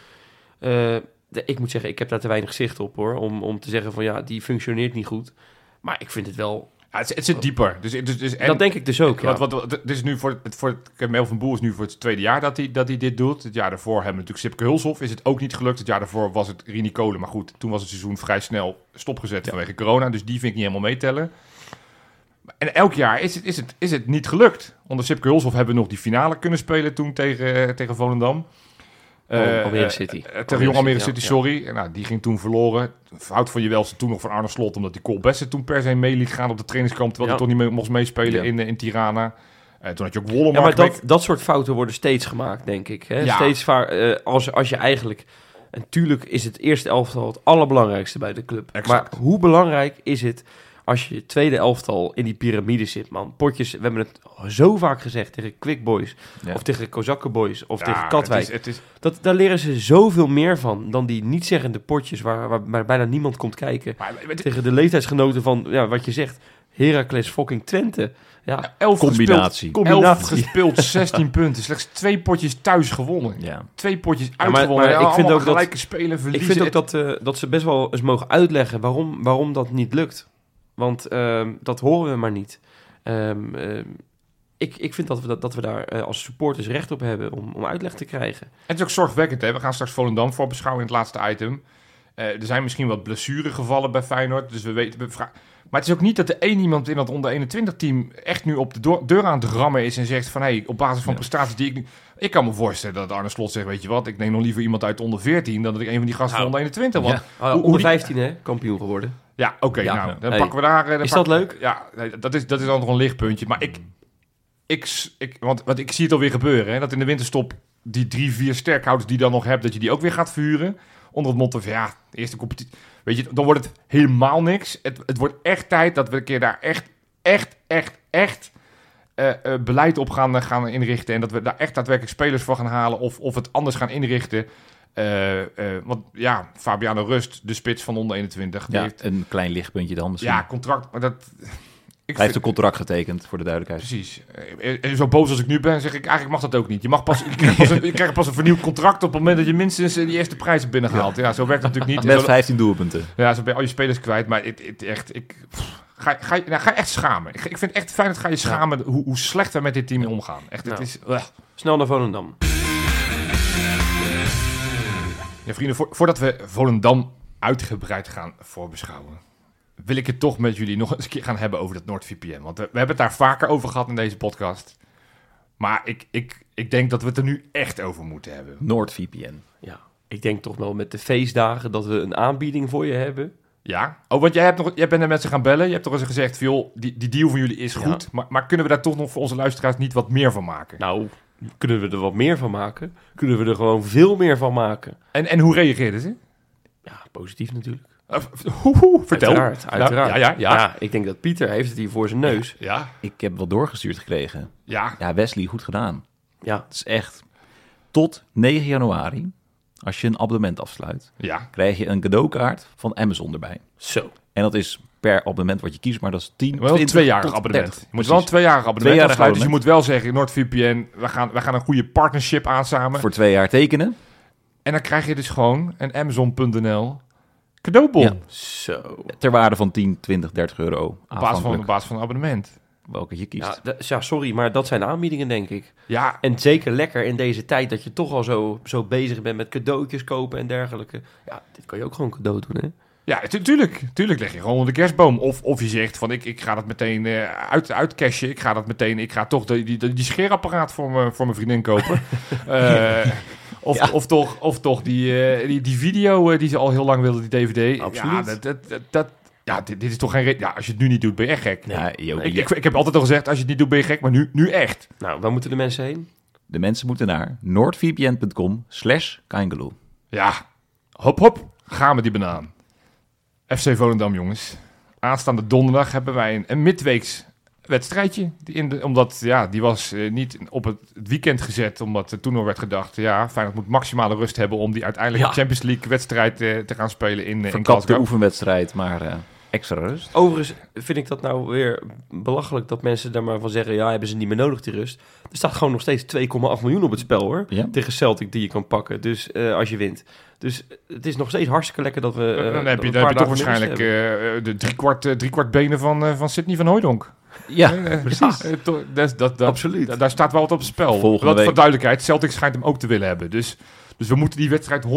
Eh, de- ik moet zeggen, ik heb daar te weinig zicht op hoor. Om, om te zeggen van ja, die functioneert niet goed. Maar ik vind het wel... Ja, het, het zit dieper. Dus, dus, dus, en- dat denk ik dus ook, ja. Wat, wat, wat, dit is nu voor, het- voor het, kijk, Melvin Boel is nu voor het tweede jaar dat hij, dat hij dit doet. Het jaar daarvoor hebben we natuurlijk Sipke Hulshoff. Is het ook niet gelukt. Het jaar daarvoor was het Rini Kolen. Maar goed, toen was het seizoen vrij snel stopgezet vanwege corona. Dus die vind ik niet helemaal meetellen. En elk jaar is het, is het, is het niet gelukt. Onder Sipke Hulshoff hebben we nog die finale kunnen spelen toen tegen, tegen Volendam. Al- Almere eh, City. eh, tegen Jong Almere City, ja, sorry. Nou, die ging toen verloren. Fout van je welste toen nog van Arne Slot. Omdat die Cole Besse toen per se mee liet gaan op de trainingskamp. Terwijl hij toch niet mee, mocht meespelen in, eh, in Tirana. Eh, toen had je ook Wollemark. Ja, maar dat, mee- dat soort fouten worden steeds gemaakt, denk ik. Hè? Ja. Steeds vaak, eh, als, als je eigenlijk... En tuurlijk is het eerste elftal het allerbelangrijkste bij de club. Exact. Maar hoe belangrijk is het als je tweede elftal in die piramide zit, man? Potjes, we hebben het zo vaak gezegd tegen Quick Boys, Ja. of tegen Kozakken Boys, of Ja, tegen Katwijk. Het is, het is, Dat, daar leren ze zoveel meer van dan die niet-zeggende potjes waar, waar, waar bijna niemand komt kijken. maar, Tegen de leeftijdsgenoten van, ja, wat je zegt, Heracles fucking Twente. Ja, elf Combinatie. Gespeeld, elf gespeeld, 16 punten. Slechts twee potjes thuis gewonnen. Ja. Twee potjes maar- uitgewonnen. maar Ja, ik vind ook dat- spelen, Ik vind ook dat, eh, dat ze best wel eens mogen uitleggen waarom, waarom dat niet lukt. Want ehm, dat horen we maar niet. Ehm, ehm, ik, ik vind dat we, dat, dat we daar eh, als supporters recht op hebben om, om uitleg te krijgen. Het is ook zorgwekkend. Hè? We gaan straks Volendam voor beschouwen in het laatste item. Eh, er zijn misschien wat blessuregevallen bij Feyenoord. Dus we weten... we maar het is ook niet dat er één iemand in dat onder 21 team echt nu op de deur aan het rammen is en zegt van hey, op basis van Ja. prestaties die ik nu... Ik kan me voorstellen dat Arne Slot zegt, weet je wat, ik neem nog liever iemand uit onder 14 dan dat ik een van die gasten van Nou. onder 21 want Ja. Hoe onder die- 15 hè, kampioen geworden. Ja, oké, Ja. nou, dan Hey, pakken we daar... eh, dan is dat leuk? Ja, nee, dat is, dat is dan nog een lichtpuntje. Maar ik, ik, ik, want, want ik zie het alweer gebeuren. Hè, dat in de winterstop die drie, vier sterkhouders die je dan nog hebt, dat je die ook weer gaat verhuren. Onder het motto van ja, de eerste competitie. Weet je, dan wordt het helemaal niks. Het, het wordt echt tijd dat we een keer daar echt, echt, echt, echt eh, eh, beleid op gaan, gaan inrichten. En dat we daar echt daadwerkelijk spelers voor gaan halen. Of, of het anders gaan inrichten. Eh, eh, want ja, Fabiano Rust, de spits van onder 21. Die Ja, heeft, een klein lichtpuntje dan misschien. ja, contract. Maar dat. Ik Hij heeft een contract getekend, voor de duidelijkheid. Precies. Eh, En zo boos als ik nu ben, zeg ik eigenlijk mag dat ook niet. Je, mag pas, je, krijgt pas een, je krijgt pas een vernieuwd contract op het moment dat je minstens die eerste prijs hebt binnengehaald. Ja, zo werkt het natuurlijk niet. Met Zo- 15 doelpunten. ja, zo ben je al je spelers kwijt. Maar het, het echt, ik, pff, ga, ga, je- nou, ga je echt schamen. Ik, ik vind het echt fijn dat ga je schamen hoe, hoe slecht we met dit team omgaan. Echt, het Ja. is... ugh. Snel naar Volendam. Ja, vrienden, vo- voordat we Volendam uitgebreid gaan voorbeschouwen, wil ik het toch met jullie nog eens een keer gaan hebben over dat NordVPN. Want we, we hebben het daar vaker over gehad in deze podcast. Maar ik, ik, ik denk dat we het er nu echt over moeten hebben. NoordVPN. Ja, ik denk toch wel met de feestdagen dat we een aanbieding voor je hebben. Ja? Oh, want jij, hebt nog, jij bent er met ze gaan bellen. Je hebt toch eens gezegd, van, joh, die, die deal van jullie is Ja. goed. Maar, maar kunnen we daar toch nog voor onze luisteraars niet wat meer van maken? Nou, kunnen we er wat meer van maken? Kunnen we er gewoon veel meer van maken? En, en hoe reageerden ze? Ja, positief natuurlijk. Uh, hoe, hoe, vertel. Uiteraard, uiteraard. Ja, ja, ja. ja. ik denk dat Pieter heeft het hier voor zijn neus. ja. Ik heb wat doorgestuurd gekregen. ja. Ja, Wesley, goed gedaan. Ja, Het is echt tot 9 januari, als je een abonnement afsluit, ja. krijg je een cadeaukaart van Amazon erbij. zo. En dat is per abonnement wat je kiest, maar dat is 10, Wel een 20 tweejarig tot abonnement. 30. Je moet wel een tweejarig abonnement Tweejarig afsluiten. Dus je moet wel zeggen, NordVPN, we gaan, we gaan een goede partnership aan samen. Voor twee jaar tekenen. En dan krijg je dus gewoon een Amazon.nl cadeaubon. Ja. Zo. Ter waarde van 10, 20, 30 euro. Op, basis van, op basis van een abonnement. welke je kiest. Ja, ja, sorry, maar dat zijn aanbiedingen, denk ik. Ja, En zeker lekker in deze tijd dat je toch al zo, zo bezig bent met cadeautjes kopen en dergelijke. Ja, dit kan je ook gewoon cadeau doen, hè? Ja tu- tuurlijk. Tuurlijk leg je gewoon onder de kerstboom. Of, of je zegt van, ik, ik ga dat meteen eh, uit, uitcashen. Ik ga dat meteen, ik ga toch die, die, die scheerapparaat voor, me, voor mijn vriendin kopen. Eh, of, Ja. of toch, of toch die, eh, die, die video die ze al heel lang wilde, die DVD. Absoluut. Ja, dat, dat, dat, dat- ja dit, dit is toch geen... re- Ja, als je het nu niet doet, ben je echt gek. Ja, je- Ik, ik, ik heb altijd al gezegd, als je het niet doet, ben je gek. Maar nu, nu echt. Nou, waar moeten de mensen heen? de mensen moeten naar noordvpn.com slash. Ja, hop hop, gaan we die banaan. FC Volendam, jongens. Aanstaande donderdag hebben wij een, een midweeks wedstrijdje. Die in de, omdat, ja, die was eh, niet op het, het weekend gezet, omdat er toen al werd gedacht, ja, Feyenoord moet maximale rust hebben om die uiteindelijk Ja. Champions League wedstrijd eh, te gaan spelen in, eh, in Glasgow. oefenwedstrijd, maar eh, extra rust. Overigens vind ik dat nou weer belachelijk dat mensen daar maar van zeggen... ja, hebben ze niet meer nodig, die rust. Er staat gewoon nog steeds 2,8 miljoen op het spel, hoor. Ja. Tegen Celtic die je kan pakken, dus eh, als je wint. Dus eh, het is nog steeds hartstikke lekker dat we... eh, dan dat heb je, heb je toch waarschijnlijk eh, de driekwart, eh, driekwart benen van, eh, van Sidney van Hooijdonk. Ja, Eh, precies. ja, eh, toch, dat, dat, dat, Absoluut. da- Daar staat wel wat op het spel. Volgende Wat week. voor duidelijkheid, Celtic schijnt hem ook te willen hebben. Dus, dus we moeten die wedstrijd 100%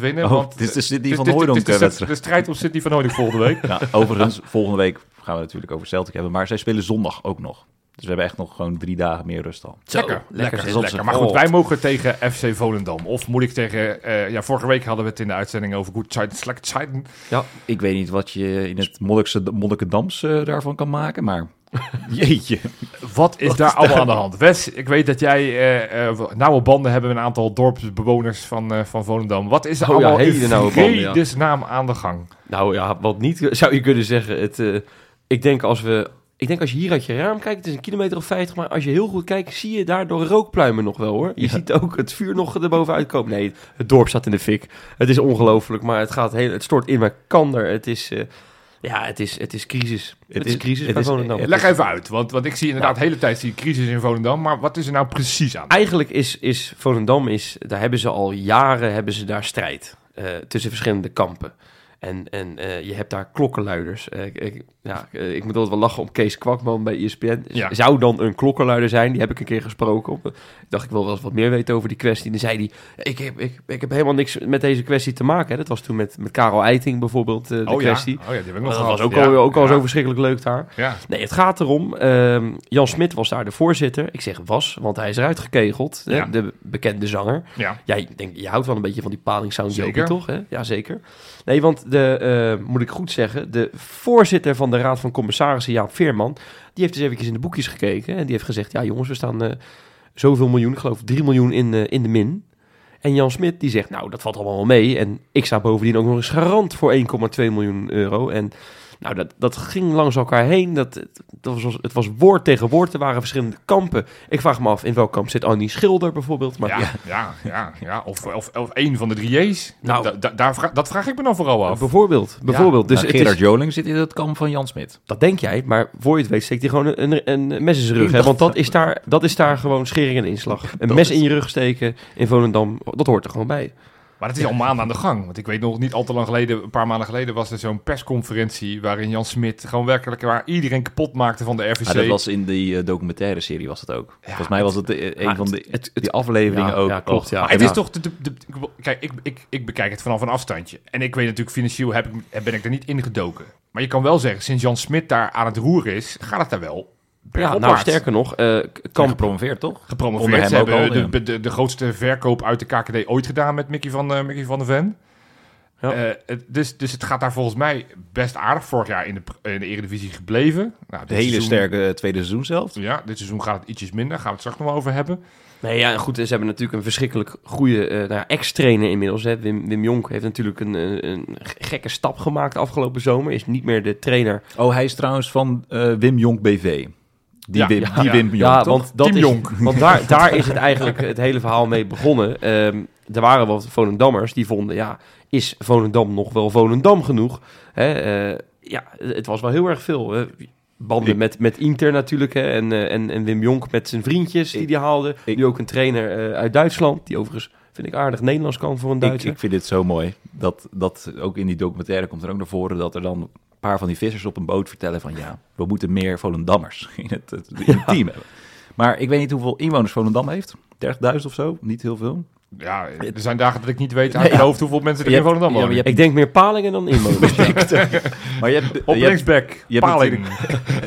winnen. Oh, want, dit is de Sidney het van de, wedstrijd. de strijd om Sidney van Hooijdonk volgende week. Ja, overigens, volgende week gaan we natuurlijk over Celtic hebben. Maar zij spelen zondag ook nog. Dus we hebben echt nog gewoon drie dagen meer rust al. Zo, lekker, lekker, lekker. Maar goed, wij mogen tegen FC Volendam. Of moet ik tegen... eh, ja, vorige week hadden we het in de uitzending over Good Side, Slack Side. Ik weet niet wat je in het Monnikendams eh, daarvan kan maken, maar jeetje. Wat is daar allemaal aan de hand? Wes, ik weet dat jij eh, eh, nauwe banden hebben met een aantal dorpsbewoners van, eh, van Volendam. Wat is er Oh ja, allemaal hele in nauwe banden, ja. vredesnaam aan de gang? Nou ja, wat niet zou je kunnen zeggen. Het, ik, denk als we, ik denk als je hier uit je raam kijkt, het is een kilometer of 50, maar als je heel goed kijkt, zie je daar door rookpluimen nog wel hoor. Je Ja. ziet ook het vuur nog erboven uitkomen. Nee, het dorp staat in de fik. Het is ongelooflijk, maar het, gaat heel, het stort in elkaar. Het is, ja, het is, het is crisis. Het, is is- crisis het bij is- Volendam. Leg even uit, want, want ik zie inderdaad de hele tijd die crisis in Volendam. Maar wat is er nou precies aan? Eigenlijk is, is Volendam, is, daar hebben ze al jaren hebben ze daar strijd eh, tussen verschillende kampen. En, en eh, je hebt daar klokkenluiders. Eh, ik, ja, eh, ik moet altijd wel lachen om Kees Kwakman bij ESPN. Ja. Zou dan een klokkenluider zijn? Die heb ik een keer gesproken. Op. Ik dacht, ik wil wel eens wat meer weten over die kwestie. En dan zei hij, ik heb, ik, ik heb helemaal niks met deze kwestie te maken. Hè. Dat was toen met, met Karel Eiting bijvoorbeeld, de oh, kwestie. Ja. Oh ja, die heb ik nog Dat gehad. was ook, Ja. al, ook al zo verschrikkelijk leuk daar. Ja. Nee, het gaat erom. ehm, Jan Smit was daar de voorzitter. Ik zeg was, want hij is eruit gekegeld. hè, de bekende zanger. Ja. Jij denkt, je houdt wel een beetje van die palingsound Zeker. Joker, toch? Hè? Ja, zeker. Nee, want de, eh, moet ik goed zeggen, de voorzitter van de Raad van Commissarissen, Jaap Veerman, die heeft dus eventjes in de boekjes gekeken. En die heeft gezegd, ja jongens, we staan eh, zoveel miljoen, ik geloof 3 miljoen in, eh, in de min. En Jan Smit die zegt, nou dat valt allemaal wel mee. En ik sta bovendien ook nog eens garant voor 1,2 miljoen euro. En nou, dat, dat ging langs elkaar heen. Dat, dat was, het was woord tegen woord. Er waren verschillende kampen. Ik vraag me af, in welk kamp zit Annie Schilder bijvoorbeeld? Maar Ja, ja, ja, ja. Of, of, of een van de drie J's. Nou. Da- da- daar dat vraag ik me dan vooral af. bijvoorbeeld, bijvoorbeeld. Dus Dus het Gerard is, Joling zit in het kamp van Jan Smit. dat denk jij, maar voor je het weet steekt hij gewoon een, een, een mes in zijn rug. Hè? Want dat is, daar, dat is daar gewoon schering en inslag. Een Dat mes is- in je rug steken in Volendam, dat hoort er gewoon bij. Maar het is al maanden aan de gang. Want ik weet nog niet al te lang geleden, een paar maanden geleden, was er zo'n persconferentie waarin Jan Smit gewoon werkelijk waar iedereen kapot maakte van de RVC. Ah, dat was in die eh, documentaire serie was dat ook. Volgens mij was het eh, een van de het- het- die afleveringen ja, ook. ja, klopt, ja. Maar het Ja. is toch... De, kijk, ik, ik, ik bekijk het vanaf een afstandje. En ik weet natuurlijk, financieel heb ik, ben ik er niet ingedoken. Maar je kan wel zeggen, sinds Jan Smit daar aan het roeren is, gaat het daar wel Ja, nou sterker nog, eh, Kan kamp, gepromoveerd, toch? Onder gepromoveerd. hem Ze ook hebben al, de, ja. de, de, de grootste verkoop uit de KKD ooit gedaan met Mickey van, eh, Mickey van der Ven. Ja. Eh, het, dus, dus het gaat daar volgens mij best aardig. Vorig jaar in de, in de Eredivisie gebleven. Nou, De hele seizoen- sterke tweede seizoen zelf. Ja, dit seizoen gaat het ietsjes minder. Gaan we het straks nog wel over hebben. Nee, ja, goed, ze hebben natuurlijk een verschrikkelijk goede eh, nou ja, ex-trainer inmiddels. Hè. Wim, Wim Jonk heeft natuurlijk een, een, een gekke stap gemaakt afgelopen zomer. Is niet meer de trainer. Oh, hij is trouwens van eh, Wim Jonk BV. Die Ja, Wim, ja, die ja. Wim Jonk, ja, toch? want dat Team is. Want daar, daar is het eigenlijk het hele verhaal mee begonnen. Ehm, er waren wat Volendammers die vonden, ja, is Volendam nog wel Volendam genoeg? Hè, eh, ja, het was wel heel erg veel. hè. Banden met, met Inter natuurlijk hè, en, eh, en, en Wim Jonk met zijn vriendjes die Ik- die haalde. ik- nu ook een trainer eh, uit Duitsland, die overigens, vind ik aardig, Nederlands kan voor een Duitser. ik vind dit zo mooi. Dat, dat ook in die documentaire komt er ook naar voren dat er dan paar van die vissers op een boot vertellen van ja, we moeten meer Volendammers in het, in het team hebben. Maar ik weet niet hoeveel inwoners Volendam heeft. 30.000 of zo, niet heel veel. Ja, er zijn dagen dat ik niet weet uit mijn ja. hoofd hoeveel mensen er in hebt- Volendam wonen. hebt- ik denk meer palingen dan inwoners. Maar je hebt, Op je hebt, linksback, je hebt Paling.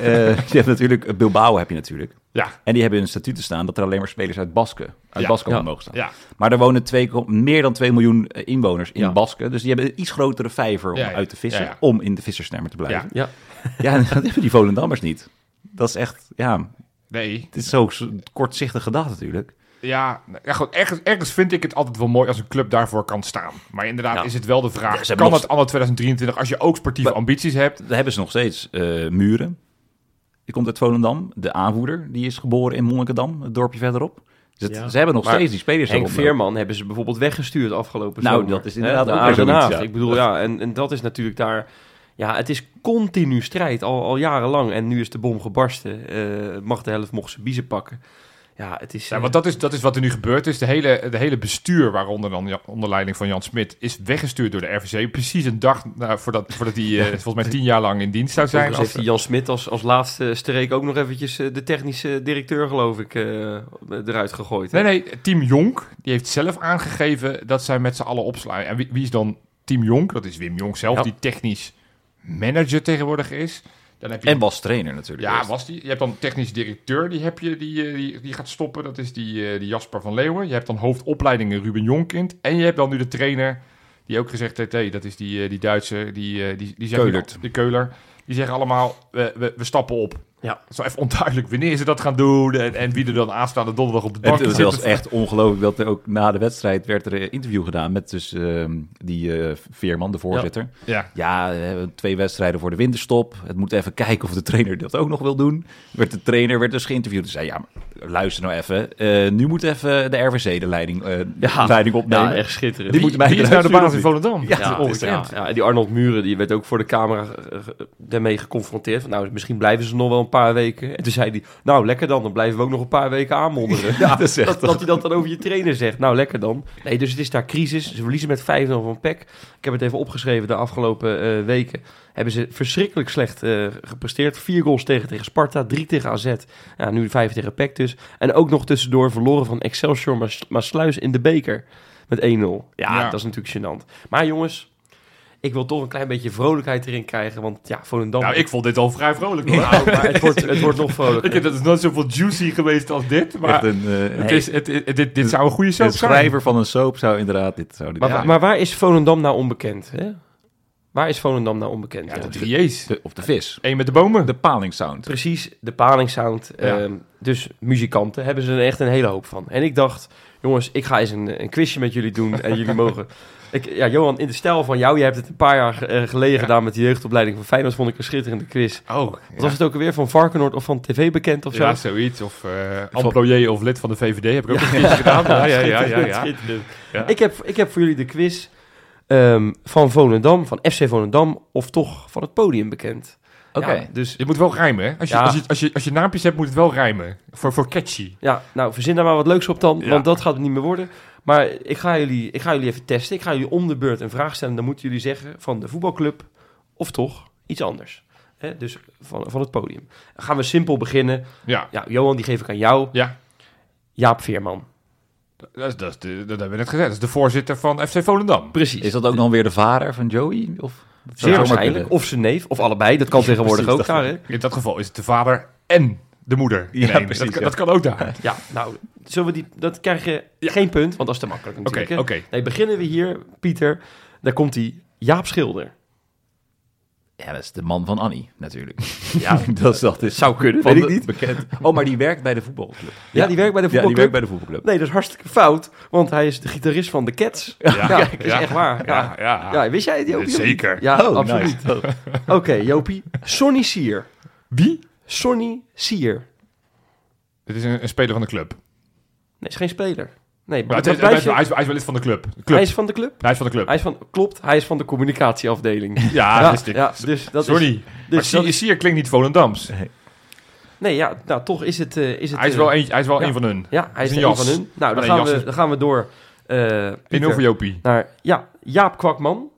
eh, je hebt natuurlijk Bilbao heb je natuurlijk. Ja, En die hebben in een statuut staan dat er alleen maar spelers uit Basken, uit Ja, Basken ja. mogen staan. ja. Maar er wonen twee, meer dan 2 miljoen eh, inwoners in Ja. Basken. Dus die hebben een iets grotere vijver om Ja, ja. uit te vissen. Ja, ja. Om in de vissersnemmer te blijven. ja. Ja, en dat hebben die Volendammers niet. Dat is echt, ja, Nee, het is zo kortzichtig gedacht natuurlijk. Ja, nou, ja goed, ergens, ergens vind ik het altijd wel mooi als een club daarvoor kan staan. Maar inderdaad Ja. is het wel de vraag, Ja, ze hebben kan nog- het anno 2023 als je ook sportieve Maar- ambities hebt? Daar hebben ze nog steeds eh, Muren. Die komt uit Volendam. De aanvoerder, die is geboren in Monnikendam, het dorpje verderop. Dus het- Ja. ze hebben nog Maar steeds die spelers Henk. Veerman hebben ze bijvoorbeeld weggestuurd afgelopen Nou, zomer. dat is inderdaad naar ook zoiets, ja. Ik bedoel, ja, en, en dat is natuurlijk daar... Ja, het is continu strijd, al, al jarenlang. En nu is de bom gebarsten. Eh, mag de helft mocht ze biezen pakken. Ja, het is... Ja, eh, want dat is, dat is wat er nu gebeurd is. De hele, de hele bestuur, waaronder dan onder leiding van Jan Smit, is weggestuurd door de RVC. Precies een dag nou, voordat, voordat hij eh, volgens mij tien jaar lang in dienst zou zijn. Heeft die Jan Smit als, als laatste streek ook nog eventjes eh, de technische directeur, geloof ik, eruit gegooid. hè? Nee, nee, Team Jonk, die heeft zelf aangegeven dat zij met z'n allen opslaan. En wie, wie is dan Team Jonk? Dat is Wim Jonk zelf, Ja. die technisch manager tegenwoordig is. Dan heb je En was trainer natuurlijk. Ja, eerst. was die. Je hebt dan technisch directeur, die, heb je, die, eh, die, die gaat stoppen. Dat is die, eh, die Jasper van Leeuwen. Je hebt dan hoofdopleidingen Ruben Jonkind. En je hebt dan nu de trainer, die ook gezegd heeft... Hey, dat is die, eh, die Duitse, die, die, die zeggen Keulert. De Keuler. Die zeggen allemaal, we, we, we stappen op. Ja. Het is wel even onduidelijk wanneer ze dat gaan doen... en, en wie er dan aanstaande donderdag op de bank Het, het zit. was echt ongelooflijk dat er ook na de wedstrijd werd er een interview gedaan met dus ehm, die eh, Veerman, de voorzitter. Ja. Ja, we hebben twee wedstrijden voor de winterstop. Het moet even kijken of de trainer dat ook nog wil doen. Werd de trainer werd dus geïnterviewd en zei ja, maar luister nou even. eh, nu moet even de RVC de leiding, eh, Ja. de leiding opnemen. Ja, echt schitterend. Die Wie, moeten mij wie is nou de baas in sturen Volendam? Ja, Ja, die Arnold Muren die werd ook voor de camera eh, daarmee geconfronteerd. Van, nou, misschien blijven ze nog wel een paar weken. En toen zei hij, nou lekker dan, dan blijven we ook nog een paar weken aanmodderen. Ja, dat dat, dat hij dat dan over je trainer zegt. Nou, lekker dan. Nee, dus het is daar crisis. Ze verliezen met 5-0 van PEC. Ik heb het even opgeschreven de afgelopen eh, weken. Hebben ze verschrikkelijk slecht eh, gepresteerd. Vier goals tegen tegen Sparta, drie tegen AZ. Ja, nu vijf tegen PEC dus. En ook nog tussendoor verloren van Excelsior Maas- Maasluis in de beker. Met 1-0. Ja, Ja. dat is natuurlijk gênant. Maar jongens, ik wil toch een klein beetje vrolijkheid erin krijgen. Want ja, Volendam... Nou, ik vond dit al vrij vrolijk. hoor. Nou, maar het wordt, het wordt nog Ik vrolijker. heb dat is nooit zoveel juicy geweest als dit. Maar een, eh, het is, het, het- dit, dit zou een goede soap een zijn. schrijver van een soap zou inderdaad dit zou dit Maar, zijn. maar waar is Volendam nou onbekend? Hè? Waar is Volendam nou onbekend? Ja, de drieërs. De, of de vis. Eén met de bomen. De palingsound. Precies, de palingsound. Ja. ehm, dus muzikanten hebben ze er echt een hele hoop van. En ik dacht, jongens, ik ga eens een, een quizje met jullie doen. En jullie mogen... Ik, ja, Johan, in de stijl van jou, jij hebt het een paar jaar eh, geleden gedaan met de jeugdopleiding van Feyenoord. Vond ik een schitterende quiz. Oh, Wat was het ook alweer van Varkenoord of van tv bekend of zo? Ja, zoiets. Of eh employé of lid van de VVD heb ik ook een keertje gedaan. Ja, ja, ja, ja, ja. Schitterend. Ja. Ik, heb, ik heb voor jullie de quiz ehm, van Volendam, van FC Volendam, of toch van het podium bekend. Oké. Ja, dus Je moet wel rijmen, hè? Als je, Ja. als je, als je, als je naampjes hebt, moet het wel rijmen. Voor, voor catchy. Ja, nou, verzin daar maar wat leuks op dan, Ja. want dat gaat het niet meer worden. Maar ik ga, jullie, ik ga jullie even testen. Ik ga jullie om de beurt een vraag stellen. Dan moeten jullie zeggen van de voetbalclub of toch iets anders. Hè? Dus van, van het podium. Dan gaan we simpel beginnen. Ja. Ja, Johan, die geef ik aan jou. Ja. Jaap Veerman. Dat, is, dat, is de, dat hebben we net gezegd. Dat is de voorzitter van FC Volendam. Precies. Is dat ook nog weer de vader van Joey? Of, Zeer waarschijnlijk. Of zijn neef, of allebei. Dat kan tegenwoordig precies, ook dat- daar, hè? In dat geval is het de vader en de moeder. Ja, precies, dat, kan- ja. dat kan ook daar. Ja, nou, zullen we die, dat krijg je geen punt, want dat is te makkelijk Oké, natuurlijk. oké. Nee, beginnen we hier, Pieter. Daar komt hij. Jaap Schilder. Ja, dat is de man van Annie, natuurlijk. Ja, dat is dat is zou kunnen, weet ik niet. Bekend. Oh, maar die werkt bij de voetbalclub. Ja, die werkt bij de Ja, die voetbalclub. werkt bij de voetbalclub. Nee, dat is hartstikke fout, want hij is de gitarist van de Cats. Ja, dat is echt waar. Ja. ja. Ja, wist jij het, Jopie? Zeker. Ja, Oh, absoluut. nice. Oké, Jopie. Sonny Sier. Wie? Sonny Sier. Dit is een, een speler van de club. Nee, is geen speler. Nee, Maar maar het dat is, hij, blijf is, je- hij, is, hij is wel lid van de club. Hij is van de club. Hij is van de club. Hij is van, klopt, hij is van de communicatieafdeling. ja, ja, dat is dit. ja, dus dat Sorry. is... maar Dus dat Sier, is, Sier klinkt niet Volendams. nee, ja, nou toch is het... eh, is het Hij is eh, wel, een, hij is wel ja. een van hun. Ja, hij is is er een jas. van hun. Nou, dan gaan, jas we, is- dan gaan we door. eh 1-0 Pieter, voor Jopie. naar ja, Jaap Kwakman.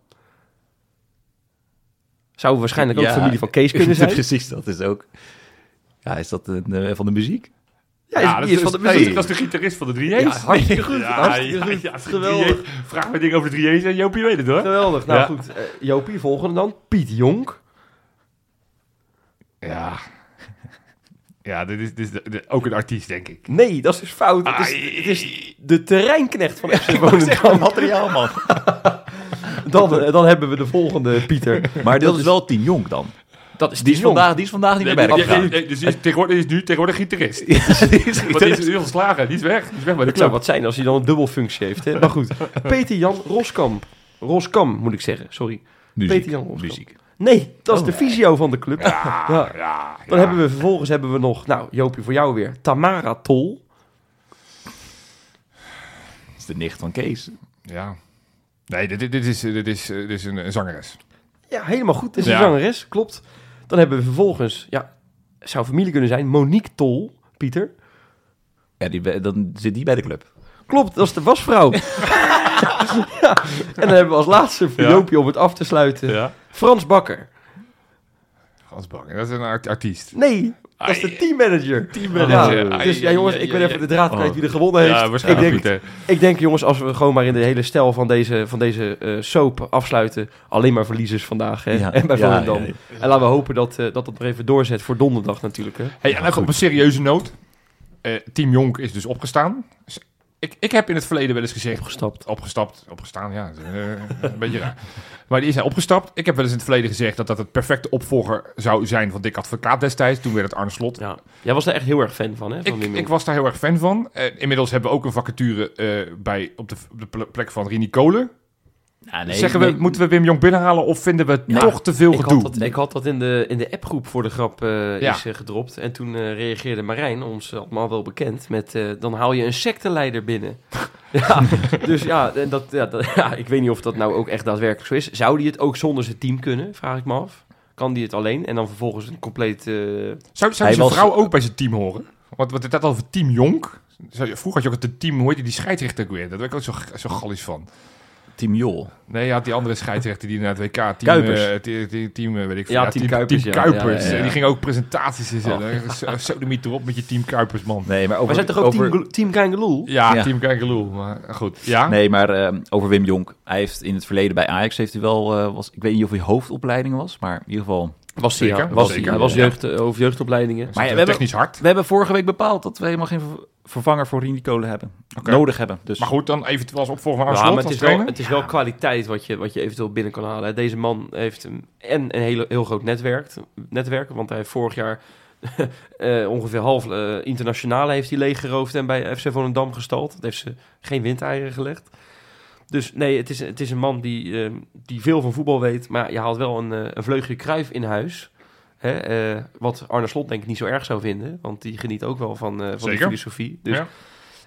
Zou waarschijnlijk ook Ja. familie van Kees kunnen zijn. Precies, dat is ook... Ja, is dat een, eh, van de muziek? Ja, Ja, die is van de muziek. dat is de gitarist van de 3 Ja, hartstikke goed. Ja, hartstikke ja, goed. ja, Geweldig. 3J's. Vraag me dingen over de 3J's en Jopie weet het hoor. Geweldig. Nou Ja. goed, eh, Jopie, volgende dan. Piet Jonk. Ja. Ja, dit is, dit is de- de- ook een artiest, denk ik. Nee, dat is dus fout. Het is, het is de terreinknecht van FC Volendam. materiaal, man. Dan, eh, dan hebben we de volgende, Pieter. Maar dat is wel Tien Jong dan. Dat is Die is, Jong. vandaag, die is vandaag niet meer bij de Nee, dus die is, tegenwoordig, is nu tegenwoordig gitarist. Die is Want die is nu ontslagen. Die is weg. Die is weg bij de Het zou club. wat zijn als hij dan een dubbelfunctie heeft. Hè? Maar goed. Peter Jan Roskamp. Roskam, moet ik zeggen. Sorry. Peter Jan Roskamp. Muziek. Nee, dat is de visio van de club. Ja, Ja. ja. Dan ja. hebben we vervolgens hebben we nog, nou Joopje voor jou weer, Tamara Tol. Dat is de nicht van Kees. Ja. Nee, dit, dit, is, dit is, dit is een, een zangeres. Ja, helemaal goed. Dit is Ja. een zangeres, klopt. Dan hebben we vervolgens, ja, zou familie kunnen zijn, Monique Tol, Pieter. Ja, die, dan zit die bij de club. Klopt, dat is de wasvrouw. ja. En dan hebben we als laatste voor. Joopje om het af te sluiten, Ja. Frans Bakker. Gans Bakker, dat is een art- artiest. Nee, dat is de teammanager. Teammanager. Ja, dus ja jongens, ik ben even de draad kwijt wie er gewonnen heeft. Ja, ik, waarschijnlijk denk, Pieter. ik denk jongens, als we gewoon maar in de hele stijl van deze, van deze eh, soap afsluiten, alleen maar verliezers vandaag hè? Ja. en bij Ja, Volendam. ja, ja. En laten we hopen dat, eh, dat het nog even doorzet voor donderdag natuurlijk. Hè? Hey, en even op een serieuze noot. Eh, Team Jonk is dus opgestaan. Ik, ik heb in het verleden wel eens gezegd... Opgestapt. Opgestapt, opgestaan, ja. eh, een beetje raar. Maar die is hij opgestapt. Ik heb wel eens in het verleden gezegd dat dat het perfecte opvolger zou zijn van Dick Advocaat destijds. Toen werd het Arne Slot. Ja. Jij was daar echt heel erg fan van, hè? Van Ik, ik was daar heel erg fan van. Eh, inmiddels hebben we ook een vacature eh, bij, op, de, op de ple- plek van Rini Kolen. Ja, nee, Zeggen we, nee. moeten we Wim Jong binnenhalen of vinden we het Ja, toch te veel ik gedoe? had, dat, ik had dat in de, in de appgroep voor de grap eh, Ja. is eh, gedropt. En toen eh, reageerde Marijn, ons allemaal wel bekend, met eh, dan haal je een secteleider binnen. ja, dus ja, dat, ja, dat, ja, ik weet niet of dat nou ook echt daadwerkelijk zo is. Zou die het ook zonder zijn team kunnen, vraag ik me af. Kan die het alleen en dan vervolgens een compleet... eh, Zou, zou Hij zijn was- vrouw ook bij zijn team horen? Want wat het had al over team Jonk. Je- Vroeger had je ook het team, hoe heet die, die scheidsrechter ook weer? Daar ben ik ook zo, zo gallisch van. Team Jol. Nee, je had die andere scheidsrechter die naar het WK... Team, Kuipers. eh, te- te- team, eh, weet ik veel. Ja, Team Kuipers, Team ja. Kuipers. Ja, ja, ja. Die ging ook presentaties in Oh. Zo Sodemiet erop met je Team Kuipers, man. Nee, maar over... maar zijn toch ook over, team, team Kangeloel? Ja, Ja. Team Kijkeloel. Maar goed, ja? Nee, maar eh, over Wim Jonk. Hij heeft in het verleden bij Ajax heeft hij wel... eh, was, ik weet niet of hij hoofdopleiding was, maar in ieder geval Was hij, ja. Was, zeker. hij. Hij was jeugd, eh, over jeugdopleidingen. Maar ja, we we hebben- technisch hard. We hebben vorige week bepaald dat we helemaal geen ver- vervanger voor Rini Kolen hebben. Nodig hebben. Dus Maar goed, dan eventueel als opvolger Slot het is, wel, het is wel kwaliteit wat je, wat je eventueel binnen kan halen. Deze man heeft een, en een hele, heel groot netwerk, netwerk, want hij heeft vorig jaar eh, ongeveer half eh, internationale heeft hij leeggeroofd en bij FC Volendam gestald. Dat heeft ze geen windeieren gelegd. Dus nee, het is, het is een man die, eh, die veel van voetbal weet, maar je haalt wel een, eh, een vleugje kruif in huis. Hè, eh, wat Arne Slot denk ik niet zo erg zou vinden, want die geniet ook wel van, eh, van Zeker. filosofie. Dus Ja.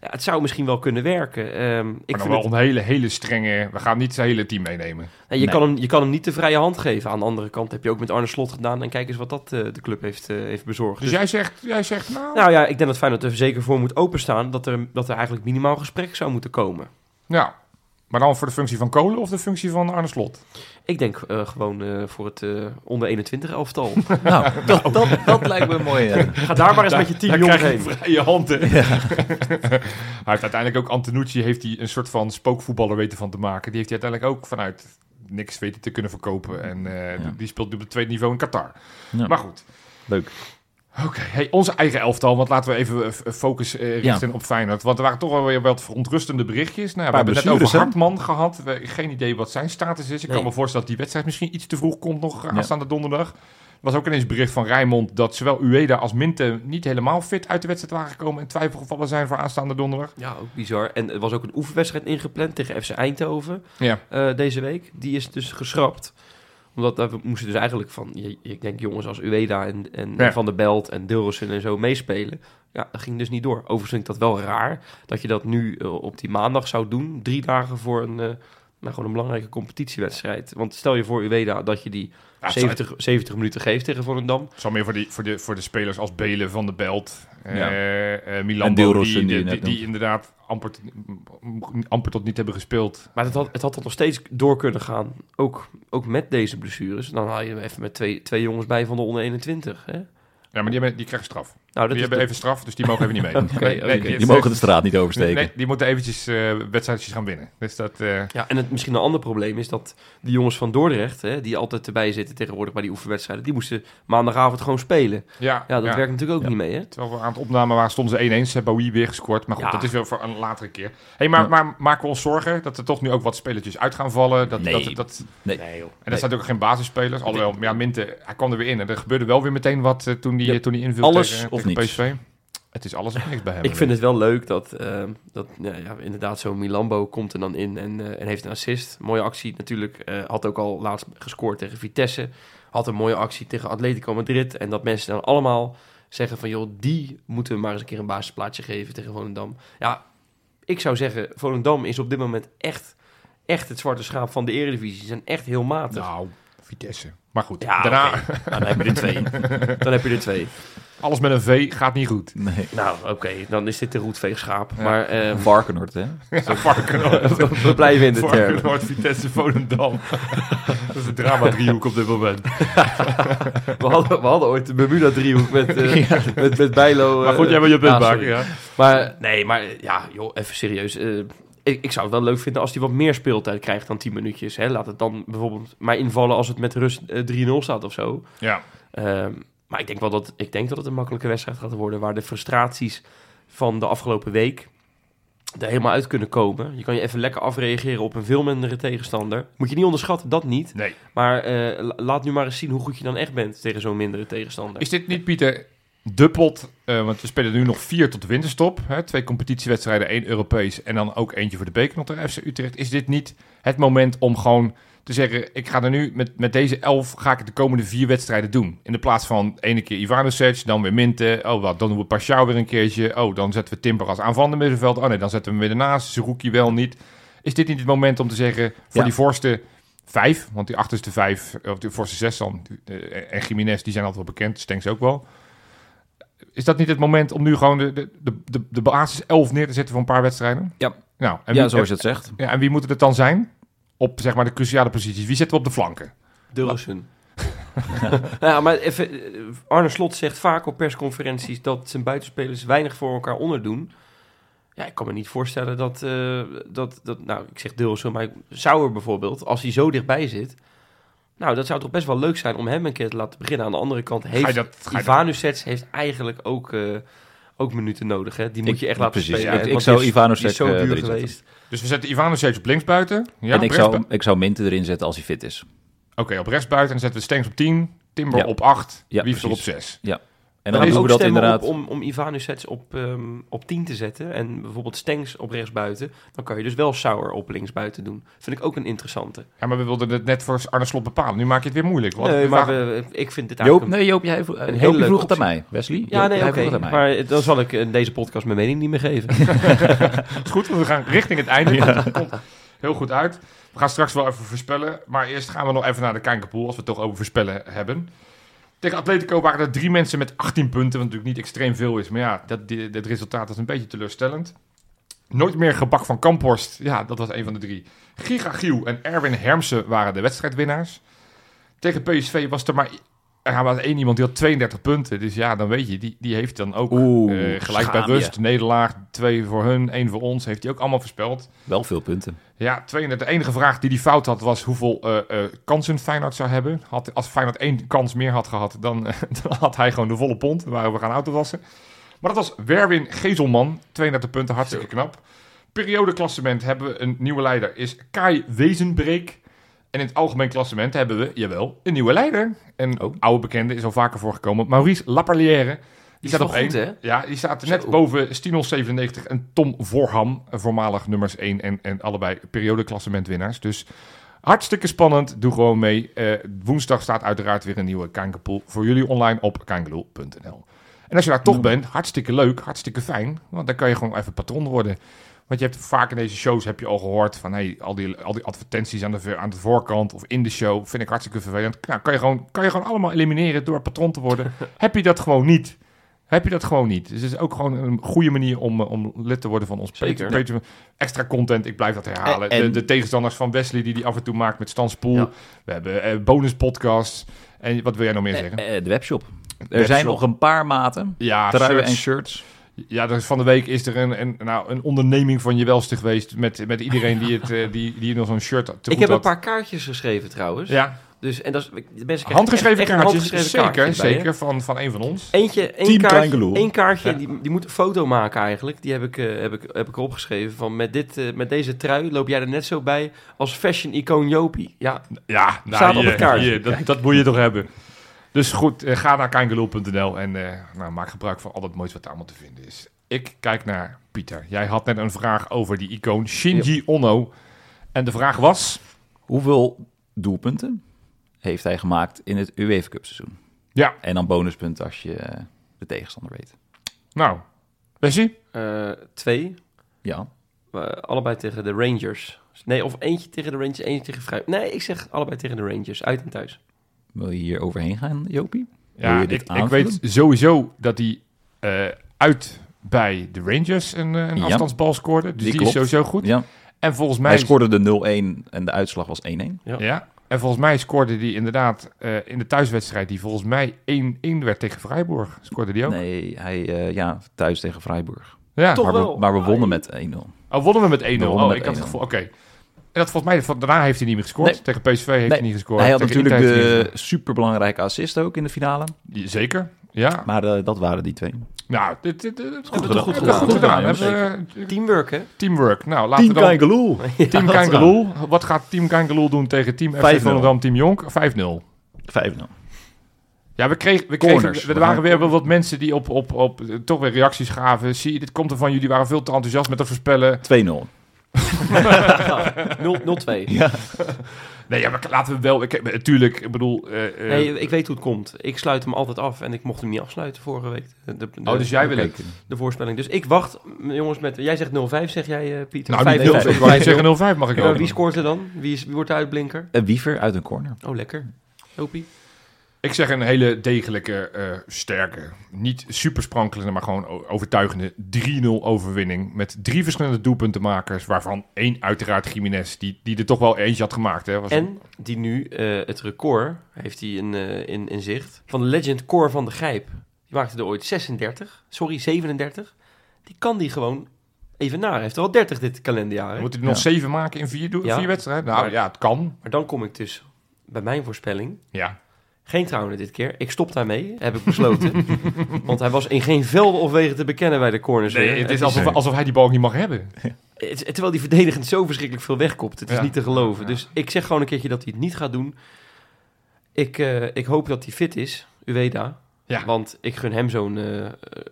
ja, het zou misschien wel kunnen werken. Ehm, ik Maar vind dan wel het- een hele, hele strenge... We gaan niet zijn hele team meenemen. Nee, je, Nee. Kan hem, je kan hem niet de vrije hand geven. Aan de andere kant heb je ook met Arne Slot gedaan. En kijk eens wat dat de club heeft, heeft bezorgd. Dus Dus- jij zegt, jij zegt nou... Nou ja, ik denk dat Feyenoord er zeker voor moet openstaan... dat er, dat er eigenlijk minimaal gesprek zou moeten komen. Ja. Maar dan voor de functie van Kolen of de functie van Arne Slot? Ik denk eh, gewoon eh, voor het eh, onder 21 elftal. nou, dat, dat, dat lijkt me mooi. Ga daar maar eens met je team je heen. vrije hand, hè? hij heeft uiteindelijk ook Antenucci heeft hij een soort van spookvoetballer weten van te maken. Die heeft hij uiteindelijk ook vanuit niks weten te kunnen verkopen. En eh, die- die speelt nu op het tweede niveau in Qatar. Ja. Maar goed. Leuk. Oké, hey, onze eigen elftal, want laten we even eh, focus eh, richten op Feyenoord. Want er waren toch wel weer wat verontrustende berichtjes. Nou, we hebben het net over? Hartman gehad. We geen idee wat zijn status is. Ik Nee. kan me voorstellen dat die wedstrijd misschien iets te vroeg komt nog Ja. aanstaande donderdag. Er was ook ineens bericht van Rijmond dat zowel Ueda als Minte niet helemaal fit uit de wedstrijd waren gekomen en twijfelgevallen zijn voor aanstaande donderdag. Ja, ook bizar. En er was ook een oefenwedstrijd ingepland tegen FC Eindhoven Ja, eh, deze week. Die is dus geschrapt. Omdat daar- we moesten dus eigenlijk van... je- Ik denk jongens als Ueda en, en Ja. Van der Belt en Dilrosun en zo meespelen. Ja, dat ging dus niet door. Overigens vind ik dat wel raar. Dat je dat nu eh, op die maandag zou doen. Drie dagen voor een... eh, nou, gewoon een belangrijke competitiewedstrijd. Want stel je voor Ueda dat je die Ja, het 70, 70 minuten geeft tegen Volendam. Het zal meer voor, die, voor, de, voor de spelers als Belen van de Belt, eh Ja. eh, En Milan die, die die, inderdaad amper, tot- amper tot niet hebben gespeeld. Maar het had, het had toch nog steeds door kunnen gaan. Ook, ook met deze blessures. Dan haal je hem even met twee, twee jongens bij van de onder 21. Hè? Ja, maar die, hebben, die krijgen straf. Nou, Die hebben de- even straf, dus die mogen even niet mee. Nee, die- Die mogen de straat niet oversteken. Nee, die moeten eventjes eh wedstrijdjes gaan winnen. Dus dat... eh, Ja, en het, misschien een ander probleem is dat die jongens van Dordrecht, hè, die altijd erbij zitten tegenwoordig bij die oefenwedstrijden, die moesten maandagavond gewoon spelen. ja, Ja, dat werkt natuurlijk ook Ja. niet mee, hè? Terwijl we aan het opnamen waren, stonden ze 1-1. Ze hebben Bowie weer gescoord. Maar goed, Ja. dat is wel voor een latere keer. Hey, maar, Ja. maar maken we ons zorgen dat er toch nu ook wat spelletjes uit gaan vallen? Dat, Nee. dat, dat, Nee. En dat zijn ook geen basisspelers. Alhoewel, ja, Minte, hij kwam er weer in. En er gebeurde wel weer meteen wat eh, toen hij Ja, toen hij inviel alles tegen, of tegen. PSV. Het is alles of niks bij hem. Ik vind het wel leuk dat, eh, dat ja, ja, inderdaad zo'n Milambo komt er dan in en, eh, en heeft een assist. Mooie actie natuurlijk. eh, had ook al laatst gescoord tegen Vitesse. Had een mooie actie tegen Atletico Madrid. En dat mensen dan allemaal zeggen van... joh, die moeten we maar eens een keer een basisplaatsje geven tegen Volendam. Ja, ik zou zeggen, Volendam is op dit moment echt, echt het zwarte schaap van de eredivisie. Ze zijn echt heel matig. Nou, Vitesse. Maar goed, Ja, daarna. Nou, dan heb je er twee. Dan heb je er twee. alles met een V gaat niet goed. Nee. Nou, oké, dan is dit de roetveegschaap. Ja. Maar eh, Varkenoord, hè? Ja, Varkenoord. we blijven in de term. Varkenoord, Vitesse, Volendam. dat is een drama-driehoek op dit moment. We hadden, we hadden ooit de Bermuda-driehoek met, eh, met, met Bijlo. Maar eh, goed, jij wil je punt maken, ja. Maar nee, maar ja, joh, even serieus. eh, ik, ik zou het wel leuk vinden als hij wat meer speeltijd krijgt dan 10 minuutjes. Hè. Laat het dan bijvoorbeeld maar invallen als het met rust eh, 3-0 staat of zo. Ja, Ehm, maar ik denk wel dat, ik denk dat het een makkelijke wedstrijd gaat worden... waar de frustraties van de afgelopen week er helemaal uit kunnen komen. Je kan je even lekker afreageren op een veel mindere tegenstander. Moet je niet onderschatten, dat niet. nee. Maar eh, la- laat nu maar eens zien hoe goed je dan echt bent tegen zo'n mindere tegenstander. Is dit niet, Pieter, de pot? eh, want we spelen nu nog vier tot de winterstop. Hè? Twee competitiewedstrijden, één Europees en dan ook eentje voor de beker nog FC Utrecht. Is dit niet het moment om gewoon te zeggen... ik ga er nu met, met deze elf ga ik de komende vier wedstrijden doen. In de plaats van ene keer Ivanovic, dan weer Minte. Oh, wat, dan doen we Pashao weer een keertje. Oh, dan zetten we Timber als aanvallende middenveld. Oh nee, dan zetten we hem weer ernaast. Zerouki wel niet. Is dit niet het moment om te zeggen... voor Ja. die voorste vijf, want die achterste vijf, of die voorste zes dan, eh, en Jiménez, die zijn altijd wel bekend, Stenks ook wel. Is dat niet het moment om nu gewoon de, de, de, de, de basis 11 neer te zetten voor een paar wedstrijden? Ja. Nou, en Ja, zoals je het zegt. ja, en wie moet het dan zijn? Op zeg maar de cruciale posities. Wie zetten we op de flanken? Dilrosun. ja, maar even, eh, Arne Slot zegt vaak op persconferenties dat zijn buitenspelers weinig voor elkaar onderdoen. Ja, ik kan me niet voorstellen dat, eh, dat, dat nou, ik zeg Dilrosun, maar Sauer bijvoorbeeld, als hij zo dichtbij zit, Nou, dat zou toch best wel leuk zijn om hem een keer te laten beginnen. Aan de andere kant heeft dat- Ivanusets heeft eigenlijk ook, eh, ook minuten nodig. Hè? Die moet Ik- je echt laten precies. spelen. Ik- ik zou Ivanusets, zo eh, duur erin geweest. Dus we zetten Ivanovic op linksbuiten. Ja, en ik zou, ik zou Minte erin zetten als hij fit is. Oké, op rechtsbuiten. Dan zetten we Stengs op 10. Timber Ja. op 8. Ja, op precies. 6. En Dan doen we dat stemmen inderdaad... op om, om Ivanusets op, ehm, op 10 te zetten. En bijvoorbeeld Stengs op rechtsbuiten. Dan kan je dus wel Sauer op linksbuiten doen. Vind ik ook een interessante. Ja, maar we wilden het net voor Arne Slot bepalen. Nu maak je het weer moeilijk. Want Nee, maar we, ik vind dit Joop, eigenlijk... een- nee, Joop, jij, een Joop, hele je leuke vroeg het aan optie. mij. Wesley? ja, Joop, nee, oké. mij. Maar dan zal ik in deze podcast mijn mening niet meer geven. is goed, want we gaan richting het einde. Dat komt heel goed uit. We gaan straks wel even voorspellen. Maar eerst gaan we nog even naar de Kijkerpool, als we het toch over voorspellen hebben. Tegen Atletico waren er drie mensen met 18 punten, wat natuurlijk niet extreem veel is. Maar ja, dat, het resultaat is een beetje teleurstellend. Nooit meer gebak van Kamphorst. Ja, dat was een van de drie. Giga Giel en Erwin Hermsen waren de wedstrijdwinnaars. Tegen PSV was er maar... Er was één iemand die had 32 punten. Dus ja, dan weet je, die, die heeft dan ook Oeh, eh, gelijk bij schaam rust, nederlaag. Twee voor hun, één voor ons. Heeft hij ook allemaal voorspeld. Wel veel punten. Ja, 32. De enige vraag die hij fout had was hoeveel eh, eh, kansen Feyenoord zou hebben. Had, als Feyenoord één kans meer had gehad, dan, dan had hij gewoon de volle pond. Waren we gaan autowassen. Maar dat was Werwin Gezelman. 32 punten, hartstikke knap. Periodeklassement hebben we een nieuwe leider, is Kai Wezenbreek. En in het algemeen klassement hebben we, jawel, een nieuwe leider. Een Oh. oude bekende, is al vaker voorgekomen. Maurice Laperlière. Die staat op goed, één. Ja, die staat Zo. net boven Stinos 97 en Tom Voorham, voormalig nummers 1 en, en allebei periodeklassementwinnaars. Dus hartstikke spannend. Doe gewoon mee. Eh, woensdag staat uiteraard weer een nieuwe Kankerpool voor jullie online op kankerloel.nl. En als je daar toch bent, hartstikke leuk, hartstikke fijn. Want dan kan je gewoon even patroon worden. Want je hebt vaak in deze shows heb je al gehoord van hey, al, die, al die advertenties aan de, aan de voorkant of in de show vind ik hartstikke vervelend. Nou, kan je gewoon, kan je gewoon allemaal elimineren door patroon te worden. heb je dat gewoon niet? Heb je dat gewoon niet? Dus het is ook gewoon een goede manier om, eh, om lid te worden van ons Zeker. Patreon. Extra content, ik blijf dat herhalen. En- de, de tegenstanders van Wesley die die af en toe maakt met Stan Spoel. Ja. We hebben eh, bonus podcasts. En wat wil jij nog meer zeggen? Eh, eh, de webshop. Er Webshop. zijn nog een paar maten. ja, Truien shirts. en shirts. Ja, dus van de week is er een, een, nou, een onderneming van je welste geweest met, met iedereen die, het, eh, die, die nog zo'n shirt te ik heb een paar kaartjes geschreven trouwens. Ja, Dus, en dat is, de mensen krijgen handgeschreven echt- echt een kaartjes, handgeschreven zeker, kaartje bij, hè? zeker, van, van een van ons. Eentje, één Team kaartje, één kaartje Ja. die, die moet een foto maken eigenlijk. Die heb ik, eh, heb ik, heb ik erop geschreven van met, dit, eh, met deze trui loop jij er net zo bij als fashion-icoon Jopie. Ja, Ja, nou, Staat op het kaartje. hier, dat, dat moet je toch hebben. Dus goed, eh, ga naar kangeloel.nl en eh, nou, maak gebruik van al het moois wat er allemaal te vinden is. Ik kijk naar Pieter. Jij had net een vraag over die icoon Shinji Ono. En de vraag was... Hoeveel doelpunten heeft hij gemaakt in het UEFA Cup seizoen? Ja, En dan bonuspunten als je eh, de tegenstander weet. nou, Bessie? eh, twee. Ja. Allebei tegen de Rangers. Nee, of eentje tegen de Rangers, eentje tegen Vrij. Nee, ik zeg allebei tegen de Rangers, uit en thuis. Wil je hier overheen gaan, Jopie? Ja, ik, weet sowieso dat hij eh, uit bij de Rangers een, eh, een Ja. afstandsbal scoorde. Dus die, Die is sowieso goed. Ja. En volgens mij... Hij scoorde de 0-1 en de uitslag was 1-1. Ja, en volgens mij scoorde hij inderdaad eh, in de thuiswedstrijd... die volgens mij 1-1 werd tegen Freiburg. Scoorde die ook? Nee, hij, eh, ja, thuis tegen Freiburg. Ja. Toch maar, wel. we, maar we wonnen met 1-0. Oh, wonnen we met 1-0. wonnen Oh, ik had het 1-0. gevoel... Oké. Dat volgens mij... van- Daarna heeft hij niet meer gescoord. Nee. Tegen PSV heeft hij niet gescoord. hij had Tegen natuurlijk de superbelangrijke assist ook in de finale. Zeker, ja. Maar eh, dat waren die twee. Nou, dit, dit, dit, dit- Hebben we goed, gedaan. Goed. Ja, we, eh, Teamwork, hè? teamwork. Nou, laten we dan... Kangeloel. Team Kangeloel. Wat gaat Team Kangeloel doen tegen Team FC 5-0. Volendam, Team Jonk? 5-0. 5-0. Ja, we kregen, we kregen Corners. er waren weer wel wat mensen die op, op, op eh, toch weer reacties gaven. Zie je, dit komt er van jullie waren veel te enthousiast met het voorspellen. 2-0. 0-2. Ja. Nee, ja, maar laten we wel. Ik, natuurlijk, ik bedoel. eh, eh, Nee, ik weet hoe het komt. Ik sluit hem altijd af en ik mocht hem niet afsluiten vorige week. De, de, oh, dus jij wil het. de voorspelling. Dus ik wacht, jongens, met... Jij zegt 0-5, zeg jij, eh, Pieter? Nou, niet 5-0. heel veel. Ik wou niet zeggen 0-5 mag ik Ja, ook. wie scoort er dan? Wie, is, wie wordt de uitblinker? Een wiever uit een corner. Oh, lekker. Hopie. Ik zeg een hele degelijke, eh, sterke, niet super sprankelende, maar gewoon overtuigende 3-0 overwinning. Met drie verschillende doelpuntenmakers, waarvan één uiteraard Jiménez, die, die er toch wel eentje had gemaakt. Hè, was En die nu eh, het record heeft hij in, eh, in, in zicht van de legend Cor van de Gijp. Die maakte er ooit 36, sorry 37. Die kan die gewoon even na. Hij heeft er al 30 dit kalenderjaar. hè? Moet hij er nog Ja. zeven maken in vier, doe- Ja. vier wedstrijden? Nou Maar- ja, het kan. Maar dan kom ik dus bij mijn voorspelling. Ja. Geen trouwen dit keer. Ik stop daarmee, heb ik besloten. Want hij was in geen velden of wegen te bekennen bij de corners. Nee, weer. het is alsof, alsof hij die bal niet mag hebben. Terwijl die verdedigend zo verschrikkelijk veel wegkopt. Het is Ja. niet te geloven. Ja. Dus ik zeg gewoon een keertje dat hij het niet gaat doen. Ik, eh, ik hoop dat hij fit is, Ueda. Ja. Want ik gun hem zo'n eh,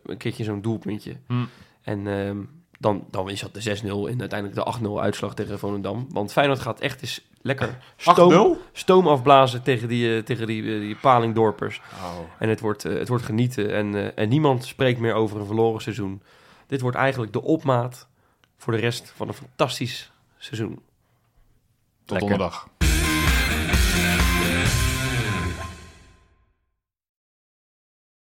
een keertje zo'n doelpuntje. Hmm. En ehm, dan, dan is dat de 6-0 en uiteindelijk de 8-0 uitslag tegen Volendam. Want Feyenoord gaat echt eens lekker stoom, 8-0? stoom afblazen tegen die, eh, tegen die, eh, die palingdorpers. Oh. En het wordt, eh, het wordt genieten. En, en niemand spreekt meer over een verloren seizoen. Dit wordt eigenlijk de opmaat voor de rest van een fantastisch seizoen. Tot donderdag.